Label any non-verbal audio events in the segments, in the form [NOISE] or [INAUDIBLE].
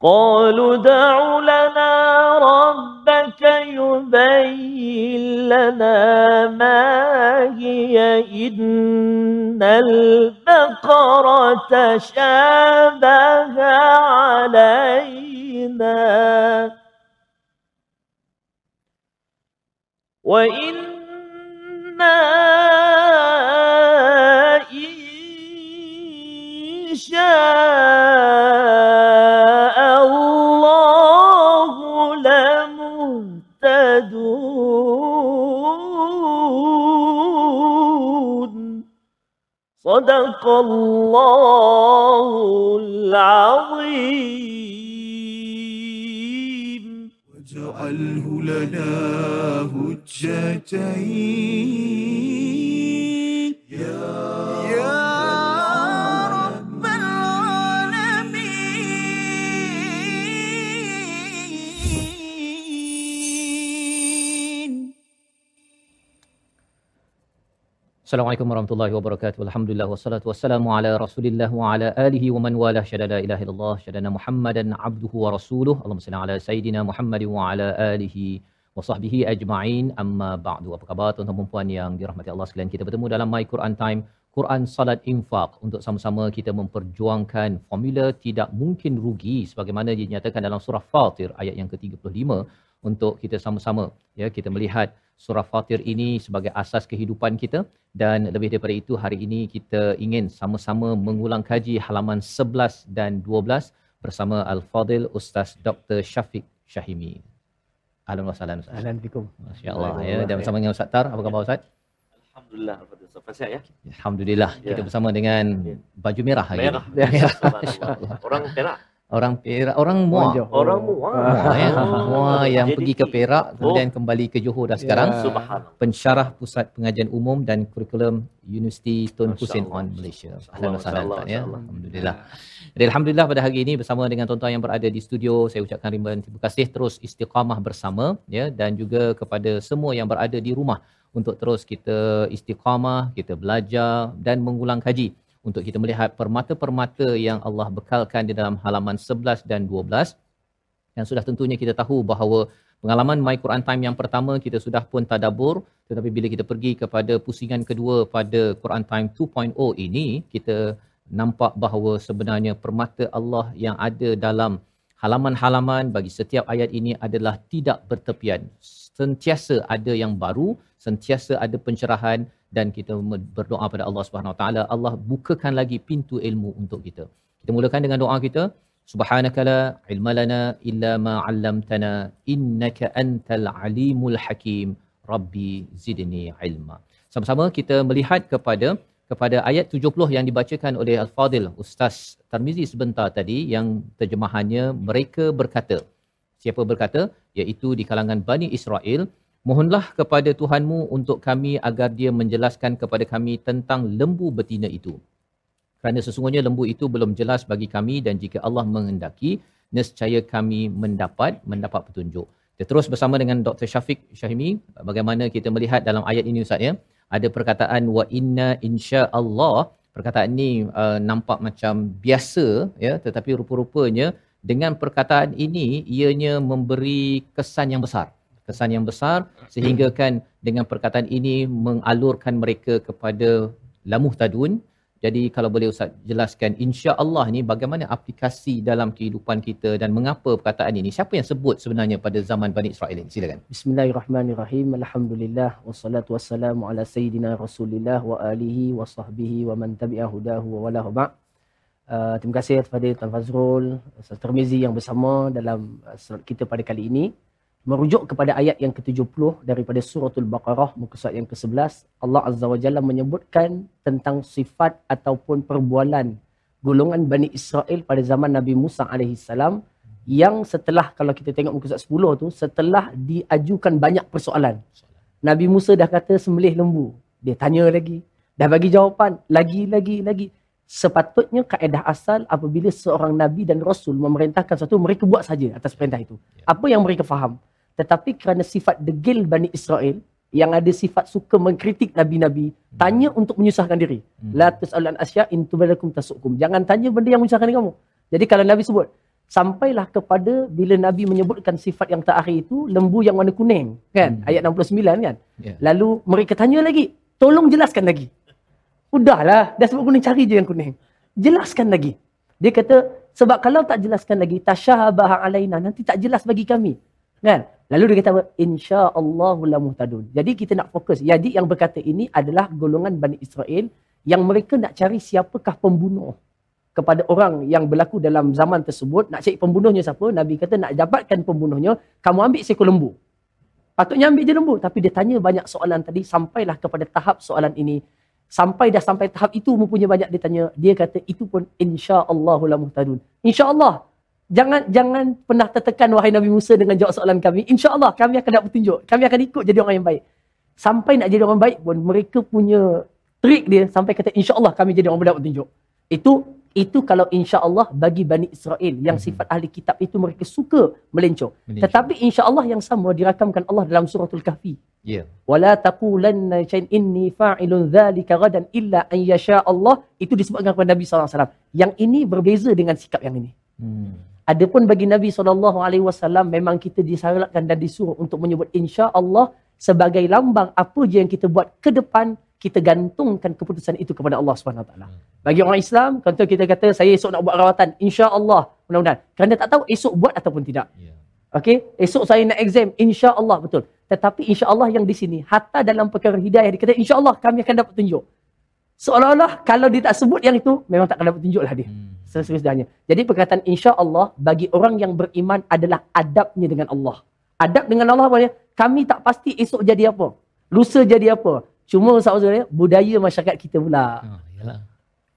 قالوا دع لنا ربك يبين لنا ما هي إن البقرة شابه علينا. وإنا صدق الله العظيم. واجعله لنا هجتين. Assalamualaikum warahmatullahi wabarakatuh. Alhamdulillah wassalatu wassalamu ala Rasulillah wa ala alihi wa man walah. Syada la ilaha illallah, syada Muhammadan abduhu wa rasuluh. Allahumma salli ala sayidina Muhammad wa ala alihi wa sahbihi ajma'in. Amma ba'du. Apa khabar tuan-tuan dan puan yang dirahmati Allah sekalian? Kita bertemu dalam My Quran Time, Quran Salat Infak untuk sama-sama kita memperjuangkan formula tidak mungkin rugi sebagaimana dinyatakan dalam surah Fatir ayat yang ke-35 untuk kita sama-sama ya kita melihat surah Fatir ini sebagai asas kehidupan kita dan lebih daripada itu hari ini kita ingin sama-sama mengulang kaji halaman 11 dan 12 bersama Al-Fadil Ustaz Dr. Syafiq Syahimi. Ahlan wa sahlan Ustaz. Ahlan fikum. Masya-Allah ya dan bersama dengan Ustaz Tar. Apa khabar Ustaz? Alhamdulillah. Ustaz sihat ya? Alhamdulillah Ya. kita bersama dengan baju merah hari Merah. [LAUGHS] ini. Ya. Orang Perak. Orang Perak, orang Muar. Orang Johor. Orang Muar. Muar ya. Oh. Muar yang Jadi- pergi ke Perak kemudian kembali ke Johor dah sekarang. Ya. Subhanallah. pensyarah Pusat Pengajian Umum dan Kurikulum Universiti Tun Hussein on Malaysia. Ahlan wa sahlan Ustaz, ya. Alhamdulillah. Jadi alhamdulillah pada hari ini bersama dengan tuan-tuan yang berada di studio saya ucapkan ribuan terima kasih terus istiqamah bersama ya dan juga kepada semua yang berada di rumah untuk terus kita istiqamah, kita belajar dan mengulang kaji untuk kita melihat permata-permata yang Allah bekalkan di dalam halaman 11 dan 12 yang sudah tentunya kita tahu bahawa pengalaman My Quran Time yang pertama kita sudah pun tadabur tetapi bila kita pergi kepada pusingan kedua pada Quran Time 2.0 ini kita nampak bahawa sebenarnya permata Allah yang ada dalam halaman-halaman bagi setiap ayat ini adalah tidak bertepian. Sentiasa ada yang baru sentiasa ada pencerahan dan kita berdoa pada Allah Subhanahu Wa Taala Allah bukakan lagi pintu ilmu untuk kita kita mulakan dengan doa kita Subhanaka la ilma lana illa ma 'allamtana innaka antal alimul hakim. Rabbi zidni ilma. Sama-sama kita melihat kepada kepada ayat 70 yang dibacakan oleh Al-Fadil Ustaz Tarmizi sebentar tadi yang terjemahannya mereka berkata. Siapa berkata? Iaitu di kalangan Bani Israel, mohonlah kepada Tuhanmu untuk kami agar dia menjelaskan kepada kami tentang lembu betina itu kerana sesungguhnya lembu itu belum jelas bagi kami dan jika Allah mengendaki nescaya kami mendapat mendapat petunjuk. Kita terus bersama dengan Dr. Syafiq Syahimi bagaimana kita melihat dalam ayat ini Ustaz ya. Ada perkataan wa inna insya-Allah. Perkataan ini uh, nampak macam biasa ya tetapi rupa-rupanya dengan perkataan ini ianya memberi kesan yang besar. Kesan yang besar sehingga kan dengan perkataan ini mengalurkan mereka kepada lamuh tadun jadi kalau boleh Ustaz jelaskan insya-Allah ni bagaimana aplikasi dalam kehidupan kita dan mengapa perkataan ini? Siapa yang sebut sebenarnya pada zaman Bani Israel ini? Silakan. Bismillahirrahmanirrahim. Alhamdulillah wassalatu wassalamu ala sayyidina Rasulillah wa alihi wa sahbihi wa man tabi'a hudahu wa wala ba'. Uh, terima kasih kepada Tuan Fazrul, Ustaz Termizi yang bersama dalam uh, surat kita pada kali ini merujuk kepada ayat yang ke-70 daripada suratul Baqarah muka surat yang ke-11 Allah Azza wa Jalla menyebutkan tentang sifat ataupun perbualan golongan Bani Israel pada zaman Nabi Musa alaihi salam yang setelah kalau kita tengok muka surat 10 tu setelah diajukan banyak persoalan. Nabi Musa dah kata sembelih lembu. Dia tanya lagi dah bagi jawapan lagi lagi lagi. Sepatutnya kaedah asal apabila seorang nabi dan rasul memerintahkan sesuatu mereka buat saja atas perintah itu. Apa yang mereka faham tetapi kerana sifat degil Bani Israel yang ada sifat suka mengkritik nabi-nabi tanya untuk menyusahkan diri. Hmm. la tasalan asya in tubalakum tasukum. Jangan tanya benda yang menyusahkan kamu. Jadi kalau nabi sebut sampailah kepada bila Nabi menyebutkan sifat yang terakhir itu lembu yang warna kuning kan? Hmm. ayat 69 kan? Ya. lalu mereka tanya lagi tolong jelaskan lagi. Udahlah dah sebut kuning cari je yang kuning. Jelaskan lagi. Dia kata sebab kalau tak jelaskan lagi tasyabaha alaina nanti tak jelas bagi kami kan? Lalu dia kata apa? Insyaallahu la muhtadun. Jadi kita nak fokus. Jadi yang berkata ini adalah golongan Bani Israel yang mereka nak cari siapakah pembunuh kepada orang yang berlaku dalam zaman tersebut. Nak cari pembunuhnya siapa? Nabi kata nak dapatkan pembunuhnya kamu ambil seekor lembu. Patutnya ambil je lembu. Tapi dia tanya banyak soalan tadi sampailah kepada tahap soalan ini. Sampai dah sampai tahap itu mempunyai banyak dia tanya. Dia kata itu pun insyaallah la muhtadun. Insyaallah jangan jangan pernah tertekan wahai nabi Musa dengan jawab soalan kami insyaallah kami akan dapat petunjuk kami akan ikut jadi orang yang baik sampai nak jadi orang baik pun mereka punya trik dia sampai kata insyaallah kami jadi orang berdapat petunjuk itu itu kalau insya-Allah bagi Bani Israel yang Mhm. sifat ahli kitab itu mereka suka melencong. Melencong. Tetapi insya-Allah yang sama dirakamkan Allah dalam suratul Kahfi. Ya. Wala taqulanna shay'in inni fa'ilun dhalika gadan illa an yasha Allah itu disebutkan kepada Nabi sallallahu alaihi wasallam. Yang ini berbeza dengan sikap yang ini. Hmm. Adapun bagi Nabi wasallam memang kita disyaratkan dan disuruh untuk menyebut insya-Allah sebagai lambang apa je yang kita buat ke depan kita gantungkan keputusan itu kepada Allah Subhanahu Wa Taala. Bagi orang Islam, contoh kita kata saya esok nak buat rawatan, insya-Allah, mudah-mudahan. Kerana tak tahu esok buat ataupun tidak. Ya. Okey, esok saya nak exam, insya-Allah betul. Tetapi insya-Allah yang di sini, hatta dalam perkara hidayah dia kata insya-Allah kami akan dapat tunjuk. Seolah-olah kalau dia tak sebut yang itu, memang tak akan dapat tunjuk lah dia. Hmm. Seterusnya. Jadi perkataan insya Allah bagi orang yang beriman adalah adabnya dengan Allah. Adab dengan Allah apa dia? Kami tak pasti esok jadi apa. Lusa jadi apa. Cuma saudara budaya masyarakat kita pula. Yalah.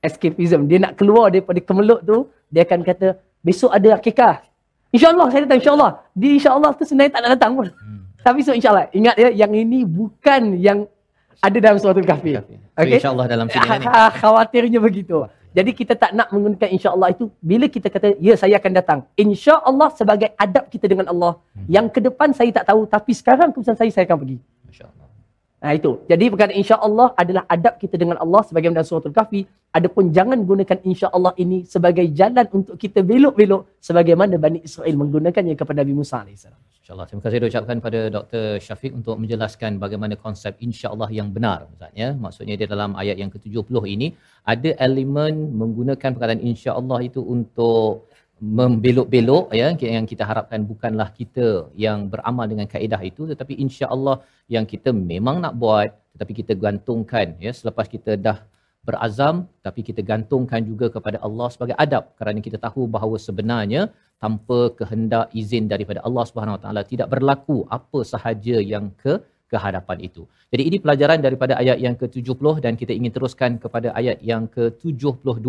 Escapism. Dia nak keluar daripada kemeluk tu, dia akan kata, besok ada akikah. InsyaAllah saya datang, insyaAllah. Di insyaAllah tu sebenarnya tak nak datang pun. Hmm. Tapi so insyaAllah. Ingat ya, yang ini bukan yang ada dalam suratul kahfi. So, Okey. insyaAllah dalam sini ni. Ha, khawatirnya begitu. Jadi kita tak nak menggunakan insya-Allah itu bila kita kata ya saya akan datang. Insya-Allah sebagai adab kita dengan Allah. Hmm. Yang ke depan saya tak tahu tapi sekarang keputusan saya saya akan pergi. Masya-Allah. Nah itu. Jadi perkataan insya-Allah adalah adab kita dengan Allah sebagaimana dalam suratul kahfi. Adapun jangan gunakan insya-Allah ini sebagai jalan untuk kita belok-belok sebagaimana Bani Israel menggunakannya kepada Nabi Musa AS. InsyaAllah. Terima kasih diucapkan pada Dr. Syafiq untuk menjelaskan bagaimana konsep insya-Allah yang benar. Ya. Maksudnya dia dalam ayat yang ke-70 ini ada elemen menggunakan perkataan insya-Allah itu untuk membelok-belok ya yang kita harapkan bukanlah kita yang beramal dengan kaedah itu tetapi insya-Allah yang kita memang nak buat tetapi kita gantungkan ya selepas kita dah berazam tapi kita gantungkan juga kepada Allah sebagai adab kerana kita tahu bahawa sebenarnya tanpa kehendak izin daripada Allah Subhanahu Wa Taala tidak berlaku apa sahaja yang ke kehadapan itu. Jadi ini pelajaran daripada ayat yang ke-70 dan kita ingin teruskan kepada ayat yang ke-72.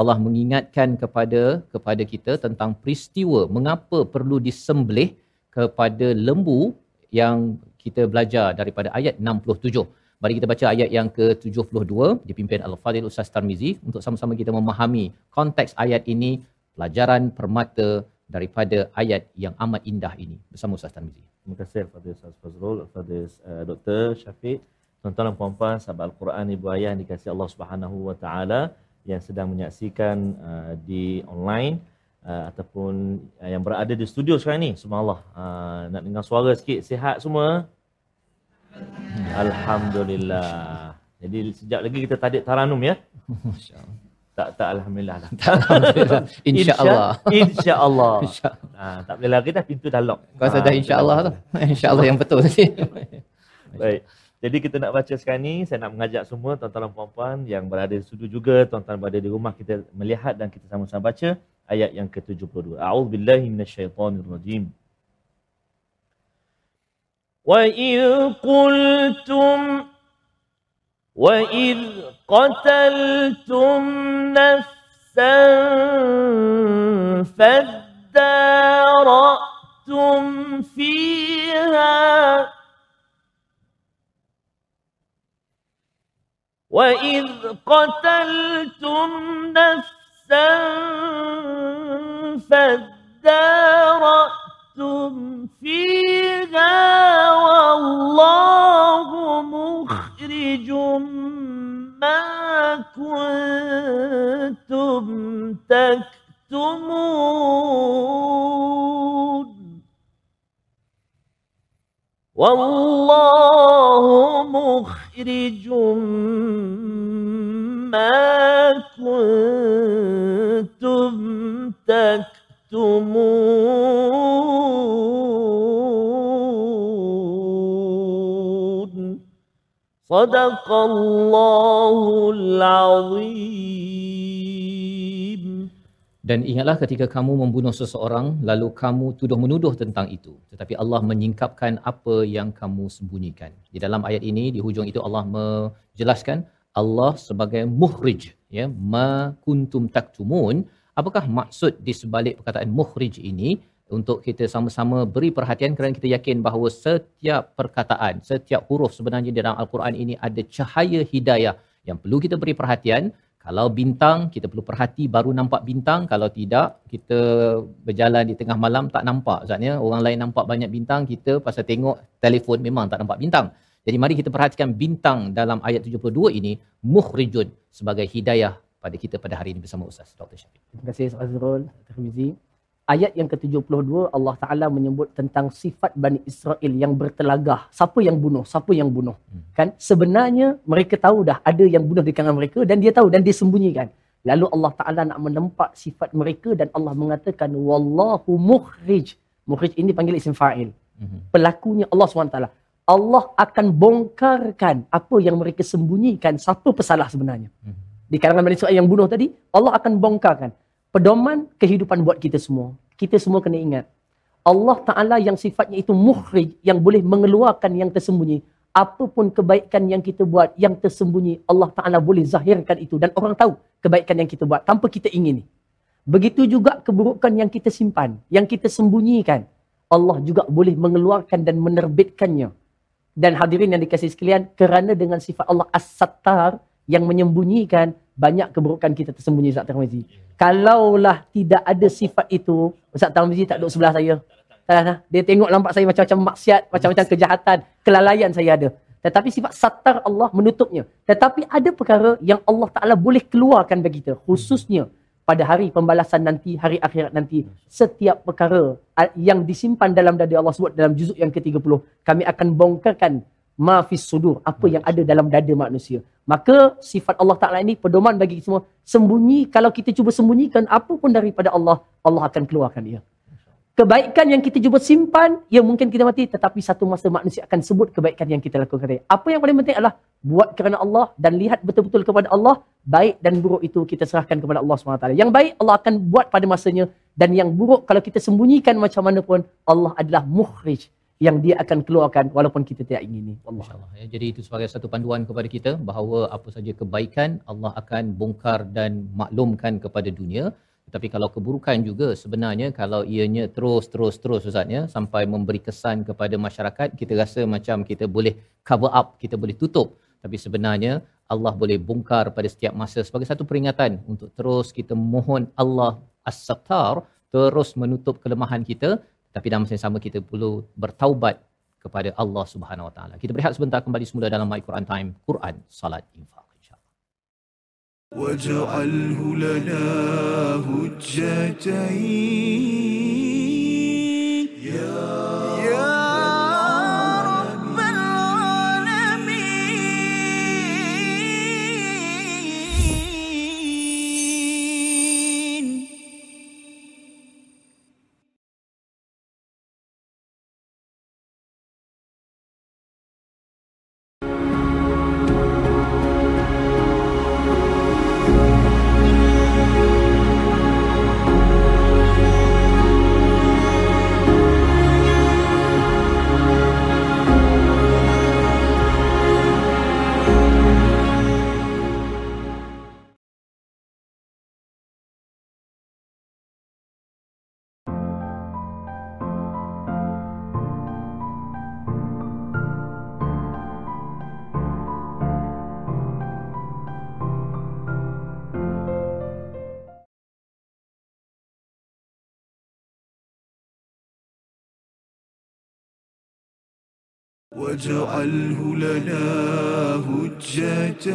Allah mengingatkan kepada kepada kita tentang peristiwa mengapa perlu disembelih kepada lembu yang kita belajar daripada ayat 67. Mari kita baca ayat yang ke-72 dipimpin Al-Fadhil Ustaz Tarmizi untuk sama-sama kita memahami konteks ayat ini, pelajaran permata daripada ayat yang amat indah ini. Bersama Ustaz Tarmizi. Terima kasih kepada Ustaz Fazrul, kepada uh, Dr. Syafiq, tuan-tuan dan puan-puan sahabat Al-Quran Ibu Ayah yang dikasihi Allah Subhanahu Wa Taala yang sedang menyaksikan uh, di online uh, ataupun uh, yang berada di studio sekarang ni. Subhanallah. Uh, nak dengar suara sikit. Sihat semua? Alhamdulillah. Jadi sejak lagi kita tadik taranum ya. Tak tak alhamdulillah lah. [LAUGHS] Alhamdulillah. Insya-Allah. Insya-Allah. Insya-Allah. Ha, tak boleh lagi dah pintu dah lock. Kau Ah, dah insya-Allah tu. [LAUGHS] Insya-Allah yang betul tadi. [LAUGHS] Baik. Jadi kita nak baca sekarang ni, saya nak mengajak semua tuan-tuan dan puan-puan yang berada di studio juga, tuan-tuan berada di rumah kita melihat dan kita sama-sama baca ayat yang ke-72. A'udzubillahi minasyaitonirrajim. وَإِذْ قُلْتُمْ وَإِذْ قَتَلْتُمْ نَفْسًا فَادَّارَأْتُمْ فِيهَا وَإِذْ قَتَلْتُمْ نَفْسًا فَادَّارَأْتُمْ فِيهَا والله مخرج ما كنتم تكتمون. والله مخرج ما كنتم تكتمون. صدق الله العظيم Dan ingatlah ketika kamu membunuh seseorang, lalu kamu tuduh menuduh tentang itu. Tetapi Allah menyingkapkan apa yang kamu sembunyikan. Di dalam ayat ini, di hujung itu Allah menjelaskan Allah sebagai muhrij. Ya, ma kuntum taktumun. Apakah maksud di sebalik perkataan muhrij ini? Untuk kita sama-sama beri perhatian kerana kita yakin bahawa setiap perkataan, setiap huruf sebenarnya di dalam Al-Quran ini ada cahaya hidayah yang perlu kita beri perhatian kalau bintang, kita perlu perhati baru nampak bintang. Kalau tidak, kita berjalan di tengah malam tak nampak. Maksudnya orang lain nampak banyak bintang, kita pasal tengok telefon memang tak nampak bintang. Jadi mari kita perhatikan bintang dalam ayat 72 ini, mukhrijun sebagai hidayah pada kita pada hari ini bersama Ustaz Dr. Syafiq. Terima kasih Azrul, Termizi. Ayat yang ke-72 Allah Taala menyebut tentang sifat Bani Israel yang bertelagah. Siapa yang bunuh? Siapa yang bunuh? Hmm. Kan sebenarnya mereka tahu dah ada yang bunuh di kalangan mereka dan dia tahu dan dia sembunyikan. Lalu Allah Taala nak menempat sifat mereka dan Allah mengatakan wallahu mukhrij. Mukhrij ini panggil isim fa'il. Hmm. Pelakunya Allah SWT. Allah akan bongkarkan apa yang mereka sembunyikan. Siapa pesalah sebenarnya? Hmm. Di kalangan Bani Israel yang bunuh tadi, Allah akan bongkarkan pedoman kehidupan buat kita semua. Kita semua kena ingat. Allah Ta'ala yang sifatnya itu muhrij, yang boleh mengeluarkan yang tersembunyi. Apapun kebaikan yang kita buat, yang tersembunyi, Allah Ta'ala boleh zahirkan itu. Dan orang tahu kebaikan yang kita buat tanpa kita ingin. Begitu juga keburukan yang kita simpan, yang kita sembunyikan. Allah juga boleh mengeluarkan dan menerbitkannya. Dan hadirin yang dikasih sekalian, kerana dengan sifat Allah As-Sattar yang menyembunyikan, banyak keburukan kita tersembunyi Ustaz Tarmizi. Kalaulah tidak ada sifat itu, Ustaz Tarmizi tak duduk sebelah saya. Dia tengok nampak saya macam-macam maksiat, macam-macam kejahatan, kelalaian saya ada. Tetapi sifat satar Allah menutupnya. Tetapi ada perkara yang Allah Ta'ala boleh keluarkan bagi kita. Khususnya pada hari pembalasan nanti, hari akhirat nanti. Setiap perkara yang disimpan dalam dada Allah sebut dalam juzuk yang ke-30. Kami akan bongkarkan mafis sudur apa yang ada dalam dada manusia. Maka sifat Allah Taala ini pedoman bagi semua. Sembunyi kalau kita cuba sembunyikan apa pun daripada Allah Allah akan keluarkan dia. Kebaikan yang kita cuba simpan ya mungkin kita mati tetapi satu masa manusia akan sebut kebaikan yang kita lakukan tadi apa yang paling penting adalah buat kerana Allah dan lihat betul-betul kepada Allah baik dan buruk itu kita serahkan kepada Allah SWT yang baik Allah akan buat pada masanya. Dan yang buruk kalau kita sembunyikan macam mana pun Allah adalah muhrij yang dia akan keluarkan walaupun kita tidak ingini. Allah. Ya, jadi itu sebagai satu panduan kepada kita bahawa apa saja kebaikan Allah akan bongkar dan maklumkan kepada dunia. Tapi kalau keburukan juga sebenarnya kalau ianya terus terus terus ustaznya sampai memberi kesan kepada masyarakat kita rasa macam kita boleh cover up, kita boleh tutup. Tapi sebenarnya Allah boleh bongkar pada setiap masa sebagai satu peringatan untuk terus kita mohon Allah As-Sattar terus menutup kelemahan kita tapi dalam masa yang sama kita perlu bertaubat kepada Allah Subhanahu Wa Taala. Kita berehat sebentar kembali semula dalam My Quran Time, Quran Salat Infak. واجعله لنا هجتين واجعله لنا هجتين.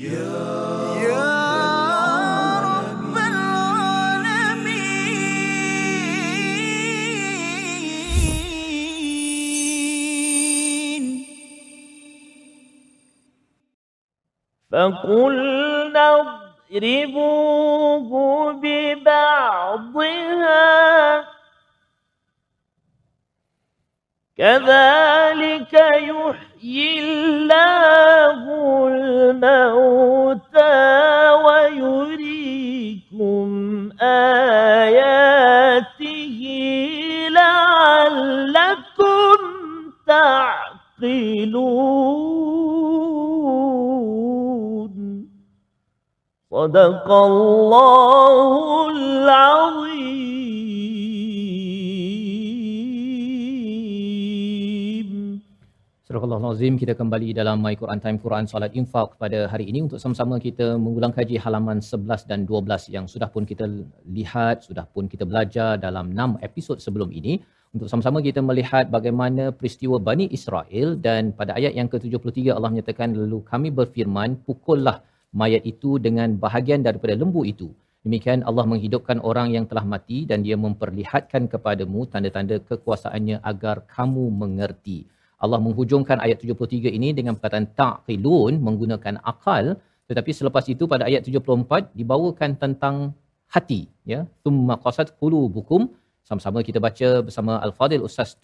يا يا رب العالمين. فقلنا اضربوه ببعضها. كذلك يحيي الله الموتى ويريكم آياته لعلكم تعقلون. صدق الله العظيم. Surah Al-Azim kita kembali dalam My Quran Time Quran Salat Infak pada hari ini untuk sama-sama kita mengulang kaji halaman 11 dan 12 yang sudah pun kita lihat, sudah pun kita belajar dalam 6 episod sebelum ini untuk sama-sama kita melihat bagaimana peristiwa Bani Israel dan pada ayat yang ke-73 Allah menyatakan lalu kami berfirman pukullah mayat itu dengan bahagian daripada lembu itu. Demikian Allah menghidupkan orang yang telah mati dan dia memperlihatkan kepadamu tanda-tanda kekuasaannya agar kamu mengerti. Allah menghujungkan ayat 73 ini dengan perkataan taqilun menggunakan akal. Tetapi selepas itu pada ayat 74 dibawakan tentang hati ya. Thumma qasat qulubukum. Sama-sama kita baca bersama al-fadil ustaz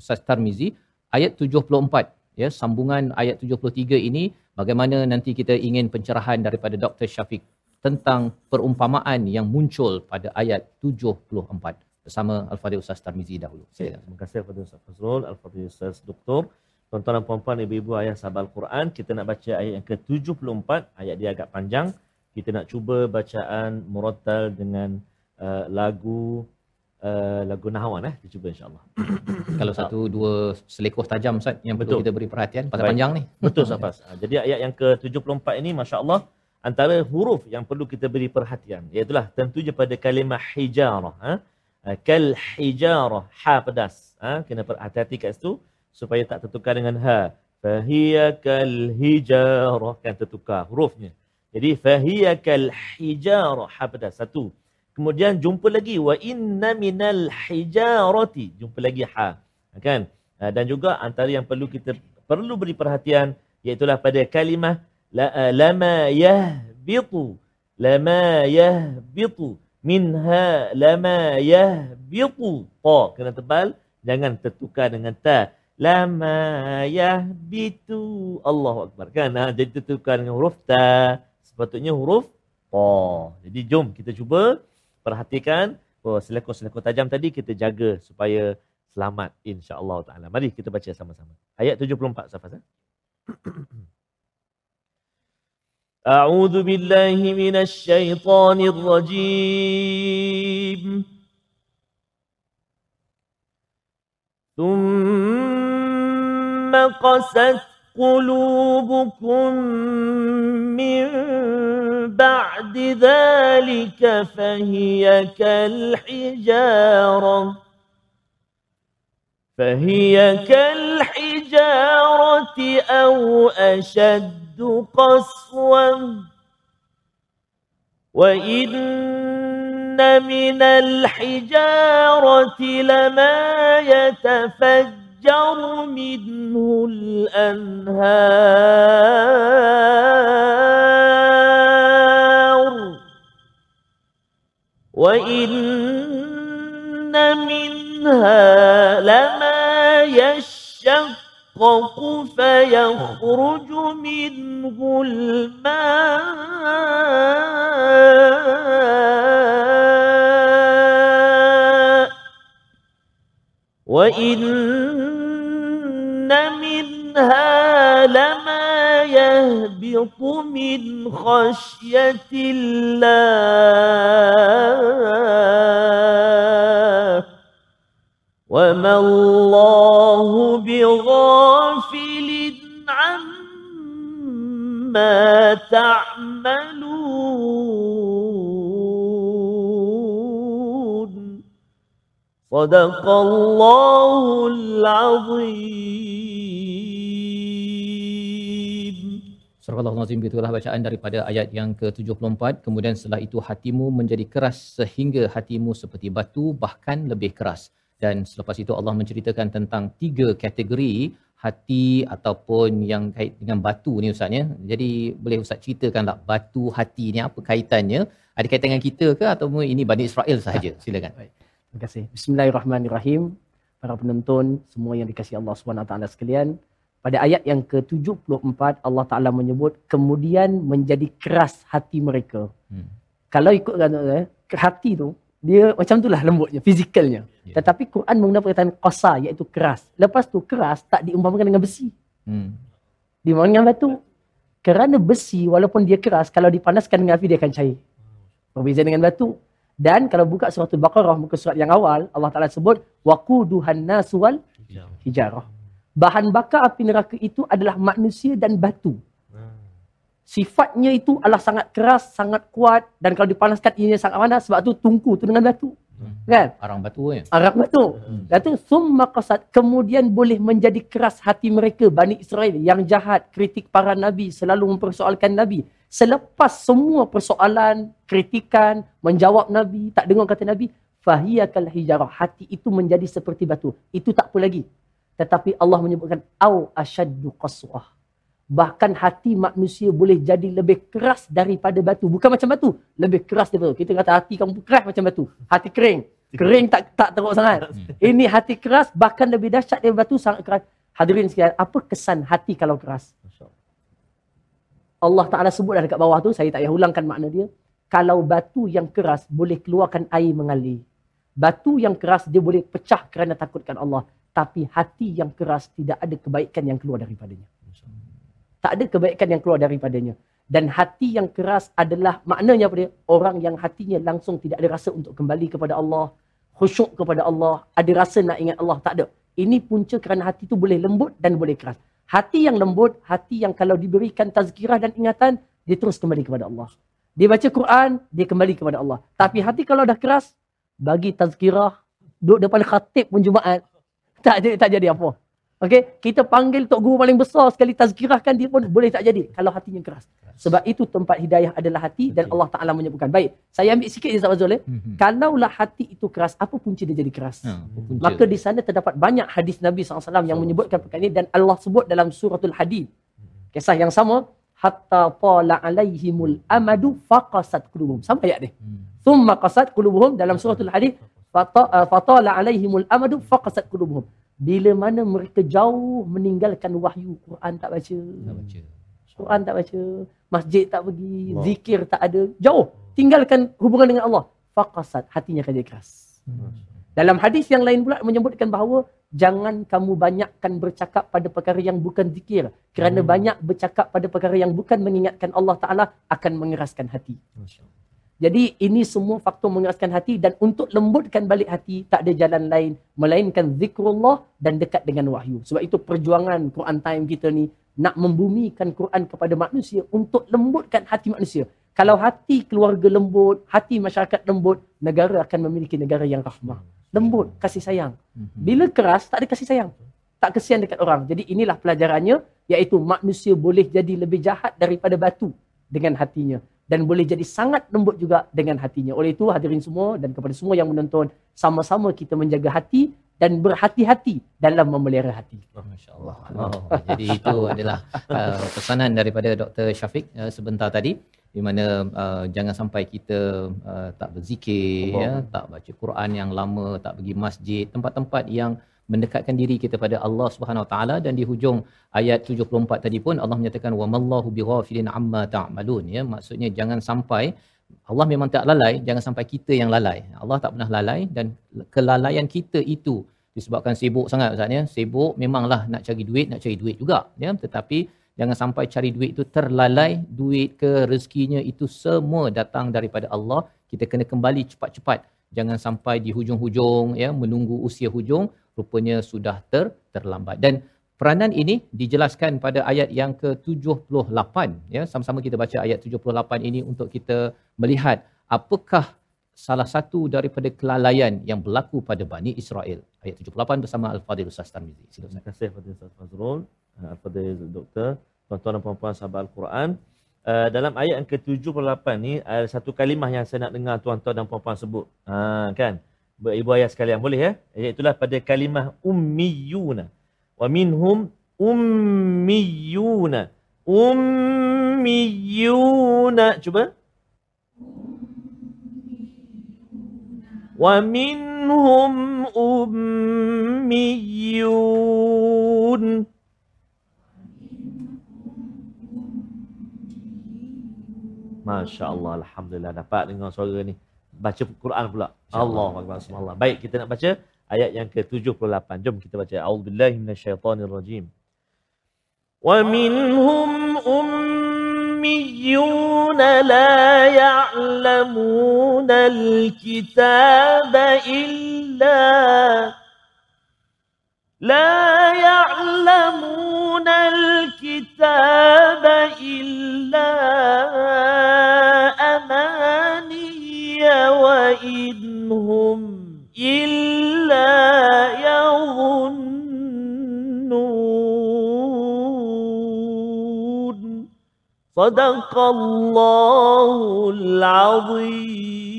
ustaz Tarmizi ayat 74 ya. Sambungan ayat 73 ini bagaimana nanti kita ingin pencerahan daripada Dr Syafiq tentang perumpamaan yang muncul pada ayat 74 bersama Al-Fadhil Ustaz Tarmizi dahulu. Ya, terima kasih kepada Ustaz Fazrul, Al-Fadhil Ustaz Doktor. Tuan-tuan dan puan-puan, ibu-ibu, ayah sahabat Al-Quran. Kita nak baca ayat yang ke-74. Ayat dia agak panjang. Kita nak cuba bacaan murattal dengan uh, lagu uh, lagu Nahawan. Eh? Kita cuba insyaAllah. [COUGHS] Kalau satu dua selekoh tajam Ustaz yang perlu Betul. kita beri perhatian pasal Baik. panjang ni. [COUGHS] Betul Safas. Ah, Jadi ayat yang ke-74 ini Masya Allah antara huruf yang perlu kita beri perhatian. Iaitulah tentunya pada kalimah hijarah. Ha? Ah, Kal hijarah. Ha pedas. Ha? Kena berhati-hati kat situ supaya tak tertukar dengan ha. Fahiya kal hijarah. Kan tertukar hurufnya. Jadi fahiya kal hijarah. Ha pedas. Satu. Kemudian jumpa lagi. Wa inna minal hijarati. Jumpa lagi ha. Kan? Ah, Dan juga antara yang perlu kita perlu beri perhatian iaitulah pada kalimah la, uh, lama yahbitu lama yahbitu minha lama yahbitu. Ta kena tebal jangan tertukar dengan ta. Lama yahbitu. Allahu akbar. Kan? Ha, jadi tertukar dengan huruf ta. Sepatutnya huruf ta jadi jom kita cuba perhatikan. Oh, selekor-selekor tajam tadi kita jaga supaya selamat insya-Allah taala. Mari kita baca sama-sama. Ayat 74 Safas. [CLEARS THROAT] أعوذ بالله من الشيطان الرجيم. ثم قست قلوبكم من بعد ذلك فهي كالحجارة. فهي كالحجارة أو أشد قسوة. وإن من الحجارة لما يتفجر منه الأنهار. وإن منها لما يشقق فيخرج منه الماء. وإن منها لما يهبط من خشية الله. وما الله بغافل عما تعملون صدق الله العظيم Surah Al-Azim itulah bacaan daripada ayat yang ke-74. Kemudian setelah itu hatimu menjadi keras sehingga hatimu seperti batu bahkan lebih keras. Dan selepas itu Allah menceritakan tentang tiga kategori hati ataupun yang kait dengan batu ni Ustaz ya. Jadi boleh Ustaz ceritakan tak batu hati ni apa kaitannya? Ada kaitan dengan kita ke ataupun ini Bani Israel sahaja? Silakan. Baik. Terima kasih. Bismillahirrahmanirrahim. Para penonton, semua yang dikasihi Allah SWT sekalian. Pada ayat yang ke-74, Allah Ta'ala menyebut, kemudian menjadi keras hati mereka. Hmm. Kalau ikut kata eh, hati tu, dia macam itulah lembutnya, fizikalnya. Yeah. Tetapi Quran menggunakan perkataan qasa iaitu keras. Lepas tu keras tak diumpamakan dengan besi. Hmm. Diumpamakan dengan batu. Kerana besi walaupun dia keras, kalau dipanaskan dengan api dia akan cair. Berbeza dengan batu. Dan kalau buka surat Al-Baqarah, muka surat yang awal, Allah Ta'ala sebut, وَقُودُهَنْ نَاسُوَالْ hijarah. Bahan bakar api neraka itu adalah manusia dan batu. Sifatnya itu adalah sangat keras, sangat kuat dan kalau dipanaskan ianya sangat panas sebab tu tungku tu dengan batu. Kan? Arang batu ya. Arab batu. Dan tu summa qasad kemudian boleh menjadi keras hati mereka Bani Israel yang jahat, kritik para nabi, selalu mempersoalkan nabi. Selepas semua persoalan, kritikan, menjawab nabi, tak dengar kata nabi, fahiyakal hijarah. Hati itu menjadi seperti batu. Itu tak apa lagi. Tetapi Allah menyebutkan au asyaddu qaswah. Bahkan hati manusia boleh jadi lebih keras daripada batu. Bukan macam batu. Lebih keras daripada batu. Kita kata hati kamu keras macam batu. Hati kering. Kering tak tak teruk sangat. [LAUGHS] Ini hati keras bahkan lebih dahsyat daripada batu sangat keras. Hadirin sekalian, apa kesan hati kalau keras? Allah Ta'ala sebut dah dekat bawah tu, saya tak payah ulangkan makna dia. Kalau batu yang keras boleh keluarkan air mengalir. Batu yang keras dia boleh pecah kerana takutkan Allah. Tapi hati yang keras tidak ada kebaikan yang keluar daripadanya. Tak ada kebaikan yang keluar daripadanya. Dan hati yang keras adalah maknanya apa dia? Orang yang hatinya langsung tidak ada rasa untuk kembali kepada Allah. Khusyuk kepada Allah. Ada rasa nak ingat Allah. Tak ada. Ini punca kerana hati itu boleh lembut dan boleh keras. Hati yang lembut, hati yang kalau diberikan tazkirah dan ingatan, dia terus kembali kepada Allah. Dia baca Quran, dia kembali kepada Allah. Tapi hati kalau dah keras, bagi tazkirah, duduk depan khatib pun Jumaat, tak tak jadi apa. Okey, kita panggil tok guru paling besar sekali tazkirahkan dia pun boleh tak jadi kalau hatinya keras. Sebab itu tempat hidayah adalah hati dan Allah Taala menyebutkan. Baik, saya ambil sikit je Zul. eh. Mhm. Kalaulah hati itu keras, apa punca dia jadi keras? Ha, punca? Maka di sana terdapat banyak hadis Nabi SAW yang menyebutkan perkara ini dan Allah sebut dalam suratul Hadid. Kisah yang sama, hatta tala alaihimul amadu faqasat qulubuhum. Sama ayat dia. Hmm. Thumma qasat qulubuhum dalam suratul Hadid, fata- uh, fatala alaihimul amadu faqasat qulubuhum. Bila mana mereka jauh meninggalkan wahyu, Quran tak baca. Tak baca. Quran tak baca, masjid tak pergi, Allah. zikir tak ada, jauh. Tinggalkan hubungan dengan Allah. Faqasat, hatinya akan jadi keras. Dalam hadis yang lain pula menyebutkan bahawa jangan kamu banyakkan bercakap pada perkara yang bukan zikir. Kerana Hmm. banyak bercakap pada perkara yang bukan mengingatkan Allah Ta'ala akan mengeraskan hati. Jadi ini semua faktor mengeraskan hati dan untuk lembutkan balik hati tak ada jalan lain melainkan zikrullah dan dekat dengan wahyu. Sebab itu perjuangan Quran time kita ni nak membumikan Quran kepada manusia untuk lembutkan hati manusia. Kalau hati keluarga lembut, hati masyarakat lembut, negara akan memiliki negara yang rahmah. Lembut, kasih sayang. Mhm. Bila keras, tak ada kasih sayang. Tak kesian dekat orang. Jadi inilah pelajarannya, iaitu manusia boleh jadi lebih jahat daripada batu dengan hatinya. Dan boleh jadi sangat lembut juga dengan hatinya. Oleh itu hadirin semua dan kepada semua yang menonton, sama-sama kita menjaga hati dan berhati-hati dalam memelihara hati. Masya Allah. Oh, jadi itu [LAUGHS] adalah uh, pesanan daripada Dr. Syafiq uh, sebentar tadi di mana uh, jangan sampai kita uh, tak berzikir Allah. ya, tak baca Quran yang lama, tak pergi masjid, tempat-tempat yang mendekatkan diri kita pada Allah Subhanahu Wa Taala dan di hujung ayat 74 tadi pun Allah menyatakan wa mallahu bighafilin amma ta'malun ya maksudnya jangan sampai Allah memang tak lalai jangan sampai kita yang lalai Allah tak pernah lalai dan kelalaian kita itu disebabkan sibuk sangat Ustaz ya. Sibuk memanglah nak cari duit, nak cari duit juga ya. Tetapi jangan sampai cari duit itu terlalai, duit ke rezekinya itu semua datang daripada Allah. Kita kena kembali cepat-cepat. Jangan sampai di hujung-hujung ya menunggu usia hujung rupanya sudah ter terlambat. Dan peranan ini dijelaskan pada ayat yang ke-78 ya. Sama-sama kita baca ayat 78 ini untuk kita melihat apakah salah satu daripada kelalaian yang berlaku pada Bani Israel. Ayat 78 bersama Al-Fadhil Ustaz Tarmizi. Terima kasih kepada Ustaz Fazrul, kepada doktor, tuan-tuan dan puan-puan sahabat Al-Quran. Uh, dalam ayat yang ke-78 ni ada satu kalimah yang saya nak dengar tuan-tuan dan puan-puan sebut. Ha kan? Ibu ayah sekalian boleh ya? Iaitu pada kalimah ummiyuna. Wa minhum ummiyuna ummiyuna cuba wa minhum ummiyun Masya Allah, Alhamdulillah dapat dengar suara ni. Baca Quran pula. Allah Akbar. Subhanallah. Baik, kita nak baca ayat yang ke-78. Jom kita baca. A'udzubillahi minasyaitonirrajim. Wa minhum ummiyun la ya'lamun al-kitab illa لا يعلمون الكتاب إلا أماني وإن هم إلا يظنون. صدق الله العظيم.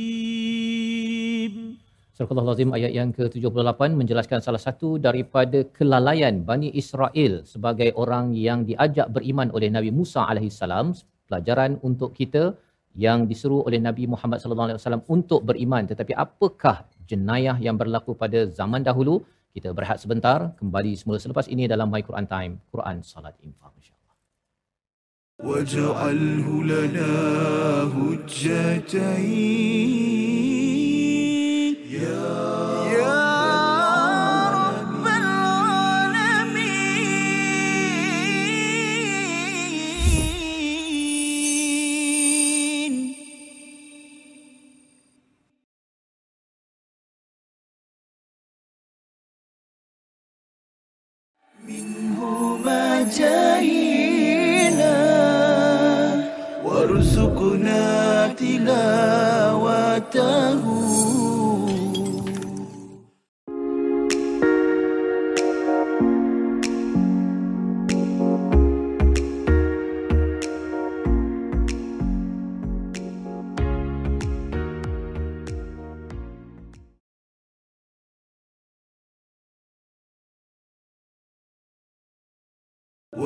Surah Al-Azim ayat yang ke-78 menjelaskan salah satu daripada kelalaian Bani Israel sebagai orang yang diajak beriman oleh Nabi Musa alaihissalam pelajaran untuk kita yang diseru oleh Nabi Muhammad sallallahu alaihi wasallam untuk beriman tetapi apakah jenayah yang berlaku pada zaman dahulu kita berehat sebentar kembali semula selepas ini dalam My Quran Time Quran Salat Infak insyaallah واجعله لنا هجتين Yeah.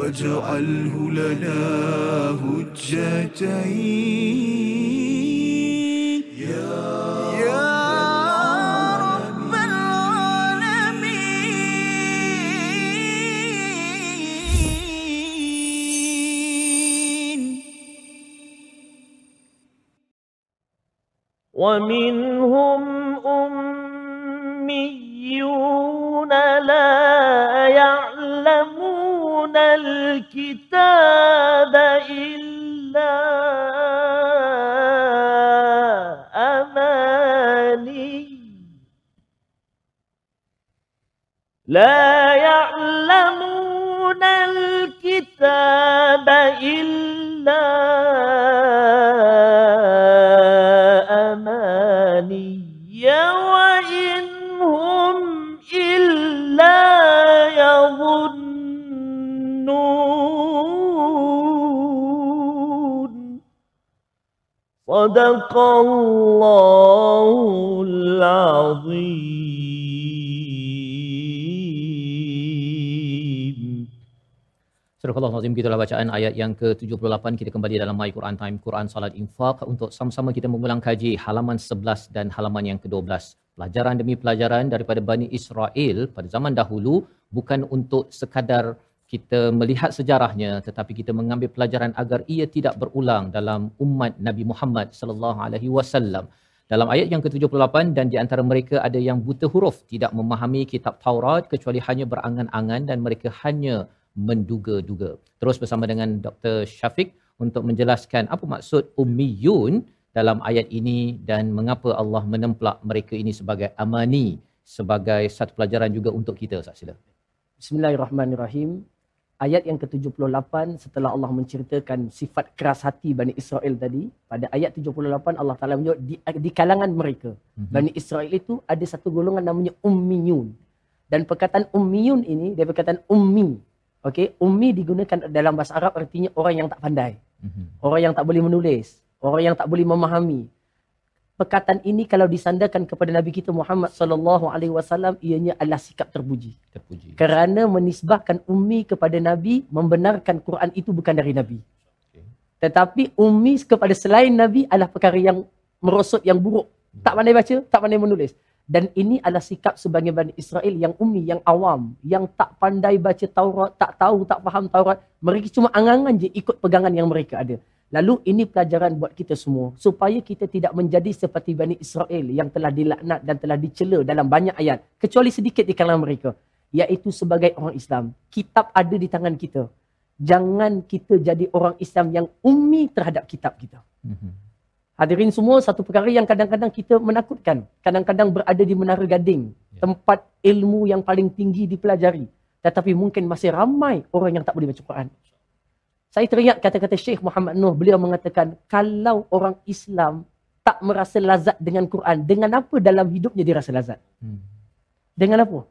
واجعله لنا هجتين. يا رب العالمين. ومنهم الكتاب إلا أماني. لا يعلمون الكتاب إلا أماني. وإن هم إلا صدق الله العظيم Surah Al-Azim gitulah bacaan ayat yang ke-78 kita kembali dalam My Quran Time Quran Salat Infak untuk sama-sama kita mengulang kaji halaman 11 dan halaman yang ke-12. Pelajaran demi pelajaran daripada Bani Israel pada zaman dahulu bukan untuk sekadar kita melihat sejarahnya tetapi kita mengambil pelajaran agar ia tidak berulang dalam umat Nabi Muhammad sallallahu alaihi wasallam. Dalam ayat yang ke-78 dan di antara mereka ada yang buta huruf tidak memahami kitab Taurat kecuali hanya berangan-angan dan mereka hanya menduga-duga. Terus bersama dengan Dr. Syafiq untuk menjelaskan apa maksud ummiyun dalam ayat ini dan mengapa Allah menemplak mereka ini sebagai amani sebagai satu pelajaran juga untuk kita Ustaz sila. Bismillahirrahmanirrahim. Ayat yang ke-78 setelah Allah menceritakan sifat keras hati Bani Israel tadi, pada ayat 78 Allah Taala menyebut di, di kalangan mereka. Mhm. Bani Israel itu ada satu golongan namanya ummiyun. Dan perkataan ummiyun ini dia perkataan ummi. Okey, ummi digunakan dalam bahasa Arab artinya orang yang tak pandai, Mhm. orang yang tak boleh menulis, orang yang tak boleh memahami. Perkataan ini kalau disandarkan kepada Nabi kita Muhammad sallallahu alaihi wasallam ianya adalah sikap terpuji. Terpuji. Kerana menisbahkan ummi kepada Nabi membenarkan Quran itu bukan dari Nabi. Okey. Tetapi ummi kepada selain Nabi adalah perkara yang merosot yang buruk. Tak pandai baca, tak pandai menulis. Dan ini adalah sikap sebagian Bani Israel yang ummi, yang awam, yang tak pandai baca Taurat, tak tahu, tak faham Taurat. Mereka cuma angangan je ikut pegangan yang mereka ada. Lalu ini pelajaran buat kita semua supaya kita tidak menjadi seperti Bani Israel yang telah dilaknat dan telah dicela dalam banyak ayat kecuali sedikit di kalangan mereka iaitu sebagai orang Islam. Kitab ada di tangan kita. Jangan kita jadi orang Islam yang ummi terhadap kitab kita. Mhm. Hadirin semua satu perkara yang kadang-kadang kita menakutkan. Kadang-kadang berada di Menara Gading, Ya. tempat ilmu yang paling tinggi dipelajari. Tetapi mungkin masih ramai orang yang tak boleh baca Quran. Saya teringat kata-kata Syekh Muhammad Nuh. Beliau mengatakan, kalau orang Islam tak merasa lazat dengan Quran, dengan apa dalam hidupnya dia rasa lazat? Hmm. Dengan apa?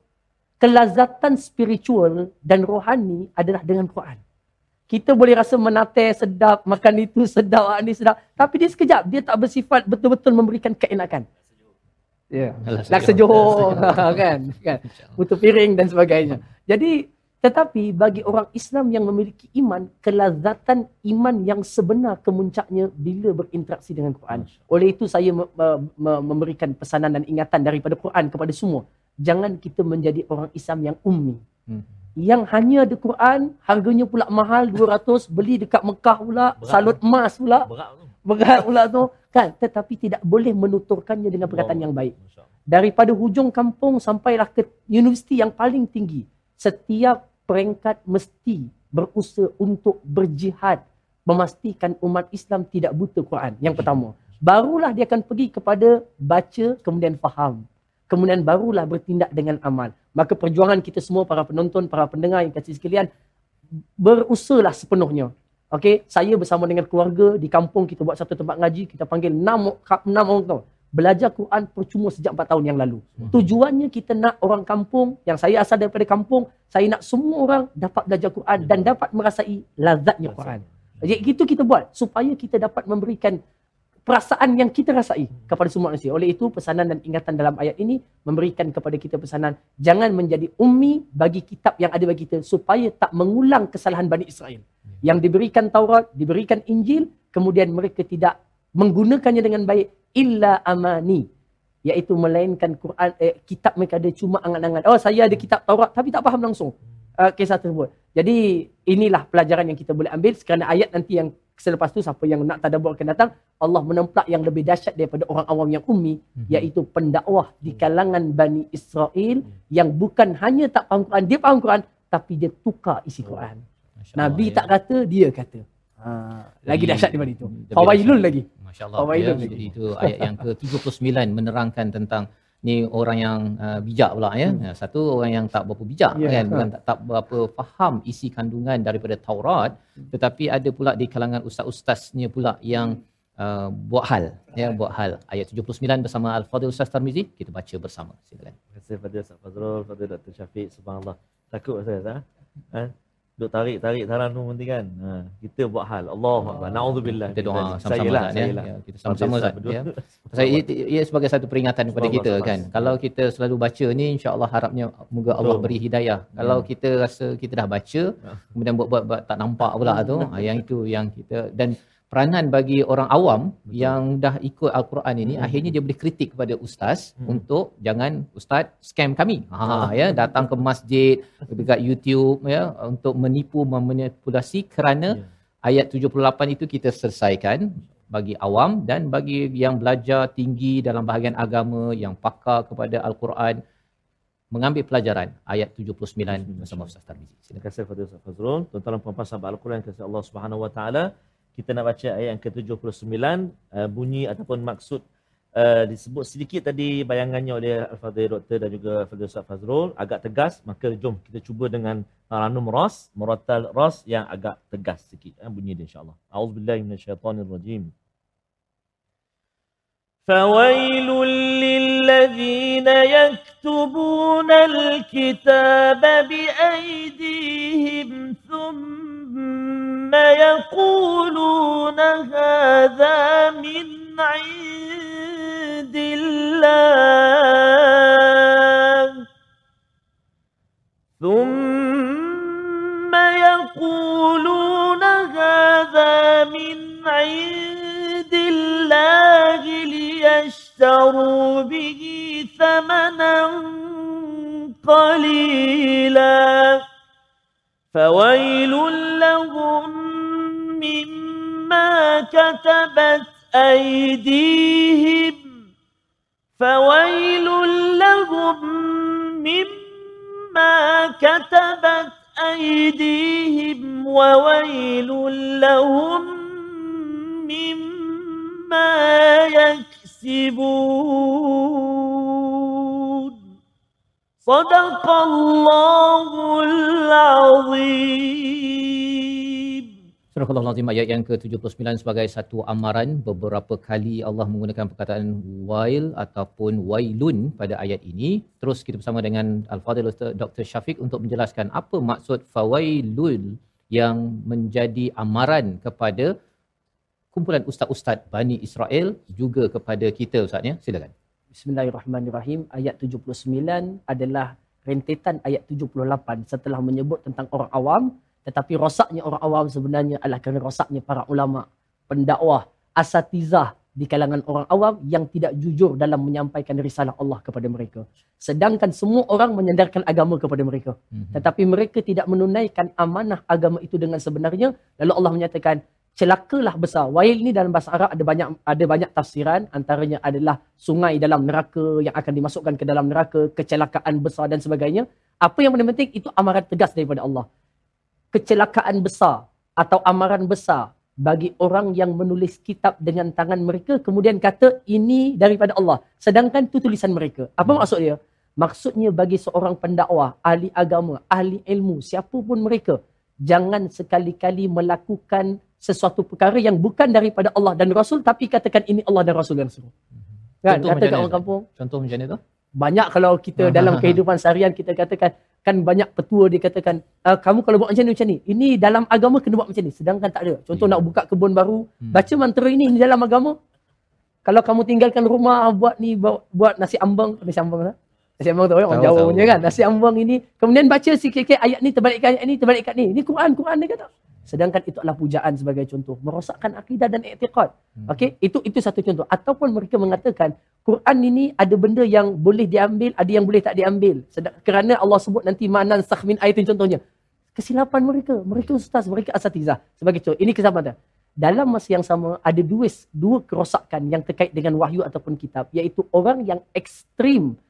Kelazatan spiritual dan rohani adalah dengan Quran. Kita boleh rasa menate sedap, makan itu sedap, ah, ni sedap. Tapi dia sekejap, dia tak bersifat betul-betul memberikan keenakan. Ya. Alah, Laksa Johor [LAUGHS] kan, kan. Piring dan sebagainya. Jadi tetapi bagi orang Islam yang memiliki iman, kelazatan iman yang sebenar kemuncaknya bila berinteraksi dengan Quran. Oleh itu saya me- me- me- memberikan pesanan dan ingatan daripada Quran kepada semua. Jangan kita menjadi orang Islam yang ummi. Hmm. Yang hanya ada Quran, harganya pula mahal 200, beli dekat Mekah pula, Berat salut emas pula, Berat tu. berat pula tu. Kan? Tetapi tidak boleh menuturkannya dengan perkataan yang baik daripada hujung kampung sampailah ke universiti yang paling tinggi. Setiap peringkat mesti berusaha untuk berjihad memastikan umat Islam tidak buta Quran. Yang pertama. Barulah dia akan pergi kepada baca kemudian faham. Kemudian barulah bertindak dengan amal. Maka perjuangan kita semua para penonton, para pendengar yang kasih sekalian berusahalah sepenuhnya. Okey, saya bersama dengan keluarga di kampung kita buat satu tempat ngaji, kita panggil 6 6 orang tu. Belajar Quran percuma sejak 4 tahun yang lalu. Tujuannya kita nak orang kampung yang saya asal daripada kampung, saya nak semua orang dapat belajar Quran dan dapat merasai lazatnya Quran. Jadi itu kita buat supaya kita dapat memberikan perasaan yang kita rasai kepada semua manusia. Oleh itu pesanan dan ingatan dalam ayat ini memberikan kepada kita pesanan jangan menjadi ummi bagi kitab yang ada bagi kita supaya tak mengulang kesalahan Bani Israel. Yang diberikan Taurat, diberikan Injil, kemudian mereka tidak menggunakannya dengan baik illa amani iaitu melainkan Quran eh, kitab mereka ada cuma angan-angan. Oh saya ada kitab Taurat tapi tak faham langsung uh, kisah tersebut. Jadi inilah pelajaran yang kita boleh ambil kerana ayat nanti yang selepas tu siapa yang nak tadabbur akan datang Allah menemplak yang lebih dahsyat daripada orang awam yang ummi iaitu pendakwah di kalangan Bani Israel yang bukan hanya tak faham Quran dia faham Quran tapi dia tukar isi Quran. Masya Nabi Allah, tak ya. kata dia kata. Ha, lagi dahsyat daripada itu. dahsyat. lagi. Masya Allah. Fawaidun Ya, jadi itu ayat yang ke-79 menerangkan tentang ni orang yang uh, bijak pula ya. Hmm. Satu orang yang tak berapa bijak Ya, kan, ha. bukan tak, tak berapa faham isi kandungan daripada Taurat, tetapi ada pula di kalangan ustaz-ustaznya pula yang uh, buat hal ya, buat hal. Ayat 79 bersama Al-Fadhil Ustaz Tarmizi, kita baca bersama. Silakan. Terima kasih pada Ustaz Fazrul, pada Dr. Syafiq. Subhanallah. Takut saya tak? Ha? Duk tarik-tarik taranum nanti kan. Ha. Kita buat hal. Allah Akbar. Na'udzubillah. Kita doa Saya sama-sama lah, Ustaz, saya ya. lah. Ya, kita sama-sama Ustaz berdua. ya. [LAUGHS] Saya ia, ia sebagai satu peringatan kepada Allah kita Allah. kan. Kalau kita selalu baca ni insya-Allah harapnya moga Allah Betul. beri hidayah. Kalau kita rasa kita dah baca Ya. kemudian buat-buat buat tak nampak pula tu, ah, [LAUGHS] yang itu yang kita dan peranan bagi orang awam Betul. yang dah ikut al-Quran ini Hmm. akhirnya dia boleh kritik kepada ustaz Hmm. untuk jangan ustaz scam kami. Ha ya datang ke masjid dekat YouTube ya untuk menipu memanipulasi kerana Ya. ayat 78 itu kita selesaikan bagi awam dan bagi yang belajar tinggi dalam bahagian agama yang pakar kepada al-Quran mengambil pelajaran ayat 79 bersama Ustaz Tarmizi. Terima kasih kepada Ustaz Fazrul. Tuan-tuan dan puan-puan sahabat Al-Quran kasih Allah Subhanahu Wa Taala Kita nak baca ayat yang ke-79 uh, bunyi ataupun maksud uh, disebut sedikit tadi bayangannya oleh Al-Fadhil Doktor dan juga Al-Fadhil Ustaz Fazrul agak tegas maka jom kita cuba dengan Taranum Ras, Muratal Ras yang agak tegas sikit eh, bunyi dia insya-Allah. Auzubillahi minasyaitonirrajim. فويل للذين يكتبون الكتاب بأيديهم ثم ثم يقولون هذا من عند الله. ثم يقولون هذا من عند الله ليشتروا به ثمنا قليلا. فويل لهم مما كتبت أيديهم فويل لهم مما كتبت أيديهم وويل لهم مما يكسبون. صدق الله العظيم. Surah Al-Azim ayat yang ke-79 sebagai satu amaran beberapa kali Allah menggunakan perkataan wail ataupun wailun pada ayat ini. Terus kita bersama dengan Al-Fadhil Dr. Syafiq untuk menjelaskan apa maksud fawailul yang menjadi amaran kepada kumpulan ustaz-ustaz Bani Israel juga kepada kita Ustaz ya. Silakan. Bismillahirrahmanirrahim. Ayat 79 adalah rentetan ayat 78 setelah menyebut tentang orang awam tetapi rosaknya orang awam sebenarnya adalah kerana rosaknya para ulama, pendakwah, asatizah di kalangan orang awam yang tidak jujur dalam menyampaikan risalah Allah kepada mereka. Sedangkan semua orang menyandarkan agama kepada mereka. Mhm. Tetapi mereka tidak menunaikan amanah agama itu dengan sebenarnya. Lalu Allah menyatakan, celakalah besar. Wail ni dalam bahasa Arab ada banyak ada banyak tafsiran. Antaranya adalah sungai dalam neraka yang akan dimasukkan ke dalam neraka, kecelakaan besar dan sebagainya. Apa yang paling penting itu amaran tegas daripada Allah. Kecelakaan besar atau amaran besar bagi orang yang menulis kitab dengan tangan mereka kemudian kata ini daripada Allah. Sedangkan itu tulisan mereka. Apa Hmm. maksud dia? Maksudnya bagi seorang pendakwah ahli agama ahli ilmu siapapun mereka jangan sekali-kali melakukan sesuatu perkara yang bukan daripada Allah dan Rasul tapi katakan ini Allah dan Rasul yang suruh. Kan? Contoh kata macam kat orang kampung. Contoh macam mana tu? banyak kalau kita dalam [LAUGHS] kehidupan seharian kita katakan kan banyak petua dia katakan "Ah, kamu kalau buat macam ni macam ni. Ini dalam agama kena buat macam ni. Sedangkan tak ada. Contoh Ya. nak buka kebun baru Hmm. baca mantra ini ini dalam agama. Kalau kamu tinggalkan rumah buat ni buat, buat nasi ambang. Nasi ambang tak? nasi ambang tahu kan orang Tahu, Jawa punya kan? Nasi ambang ini. Kemudian baca sikit-sikit ayat ni terbalik kat ayat ni terbalik kat ni. Ni Quran Quran dia kata sedangkan itu adalah pujaan sebagai contoh merosakkan akidah dan i'tiqad Hmm. okey itu itu satu contoh ataupun mereka mengatakan Quran ini ada benda yang boleh diambil, ada yang boleh tak diambil. Sedang, kerana Allah sebut nanti manan sakh min ayatin contohnya. Kesilapan mereka. Mereka ustaz, mereka asatizah. Sebagai contoh, ini kesempatan. Dalam masa yang sama, ada dua, dua kerosakan yang terkait dengan wahyu ataupun kitab. Iaitu orang yang ekstrim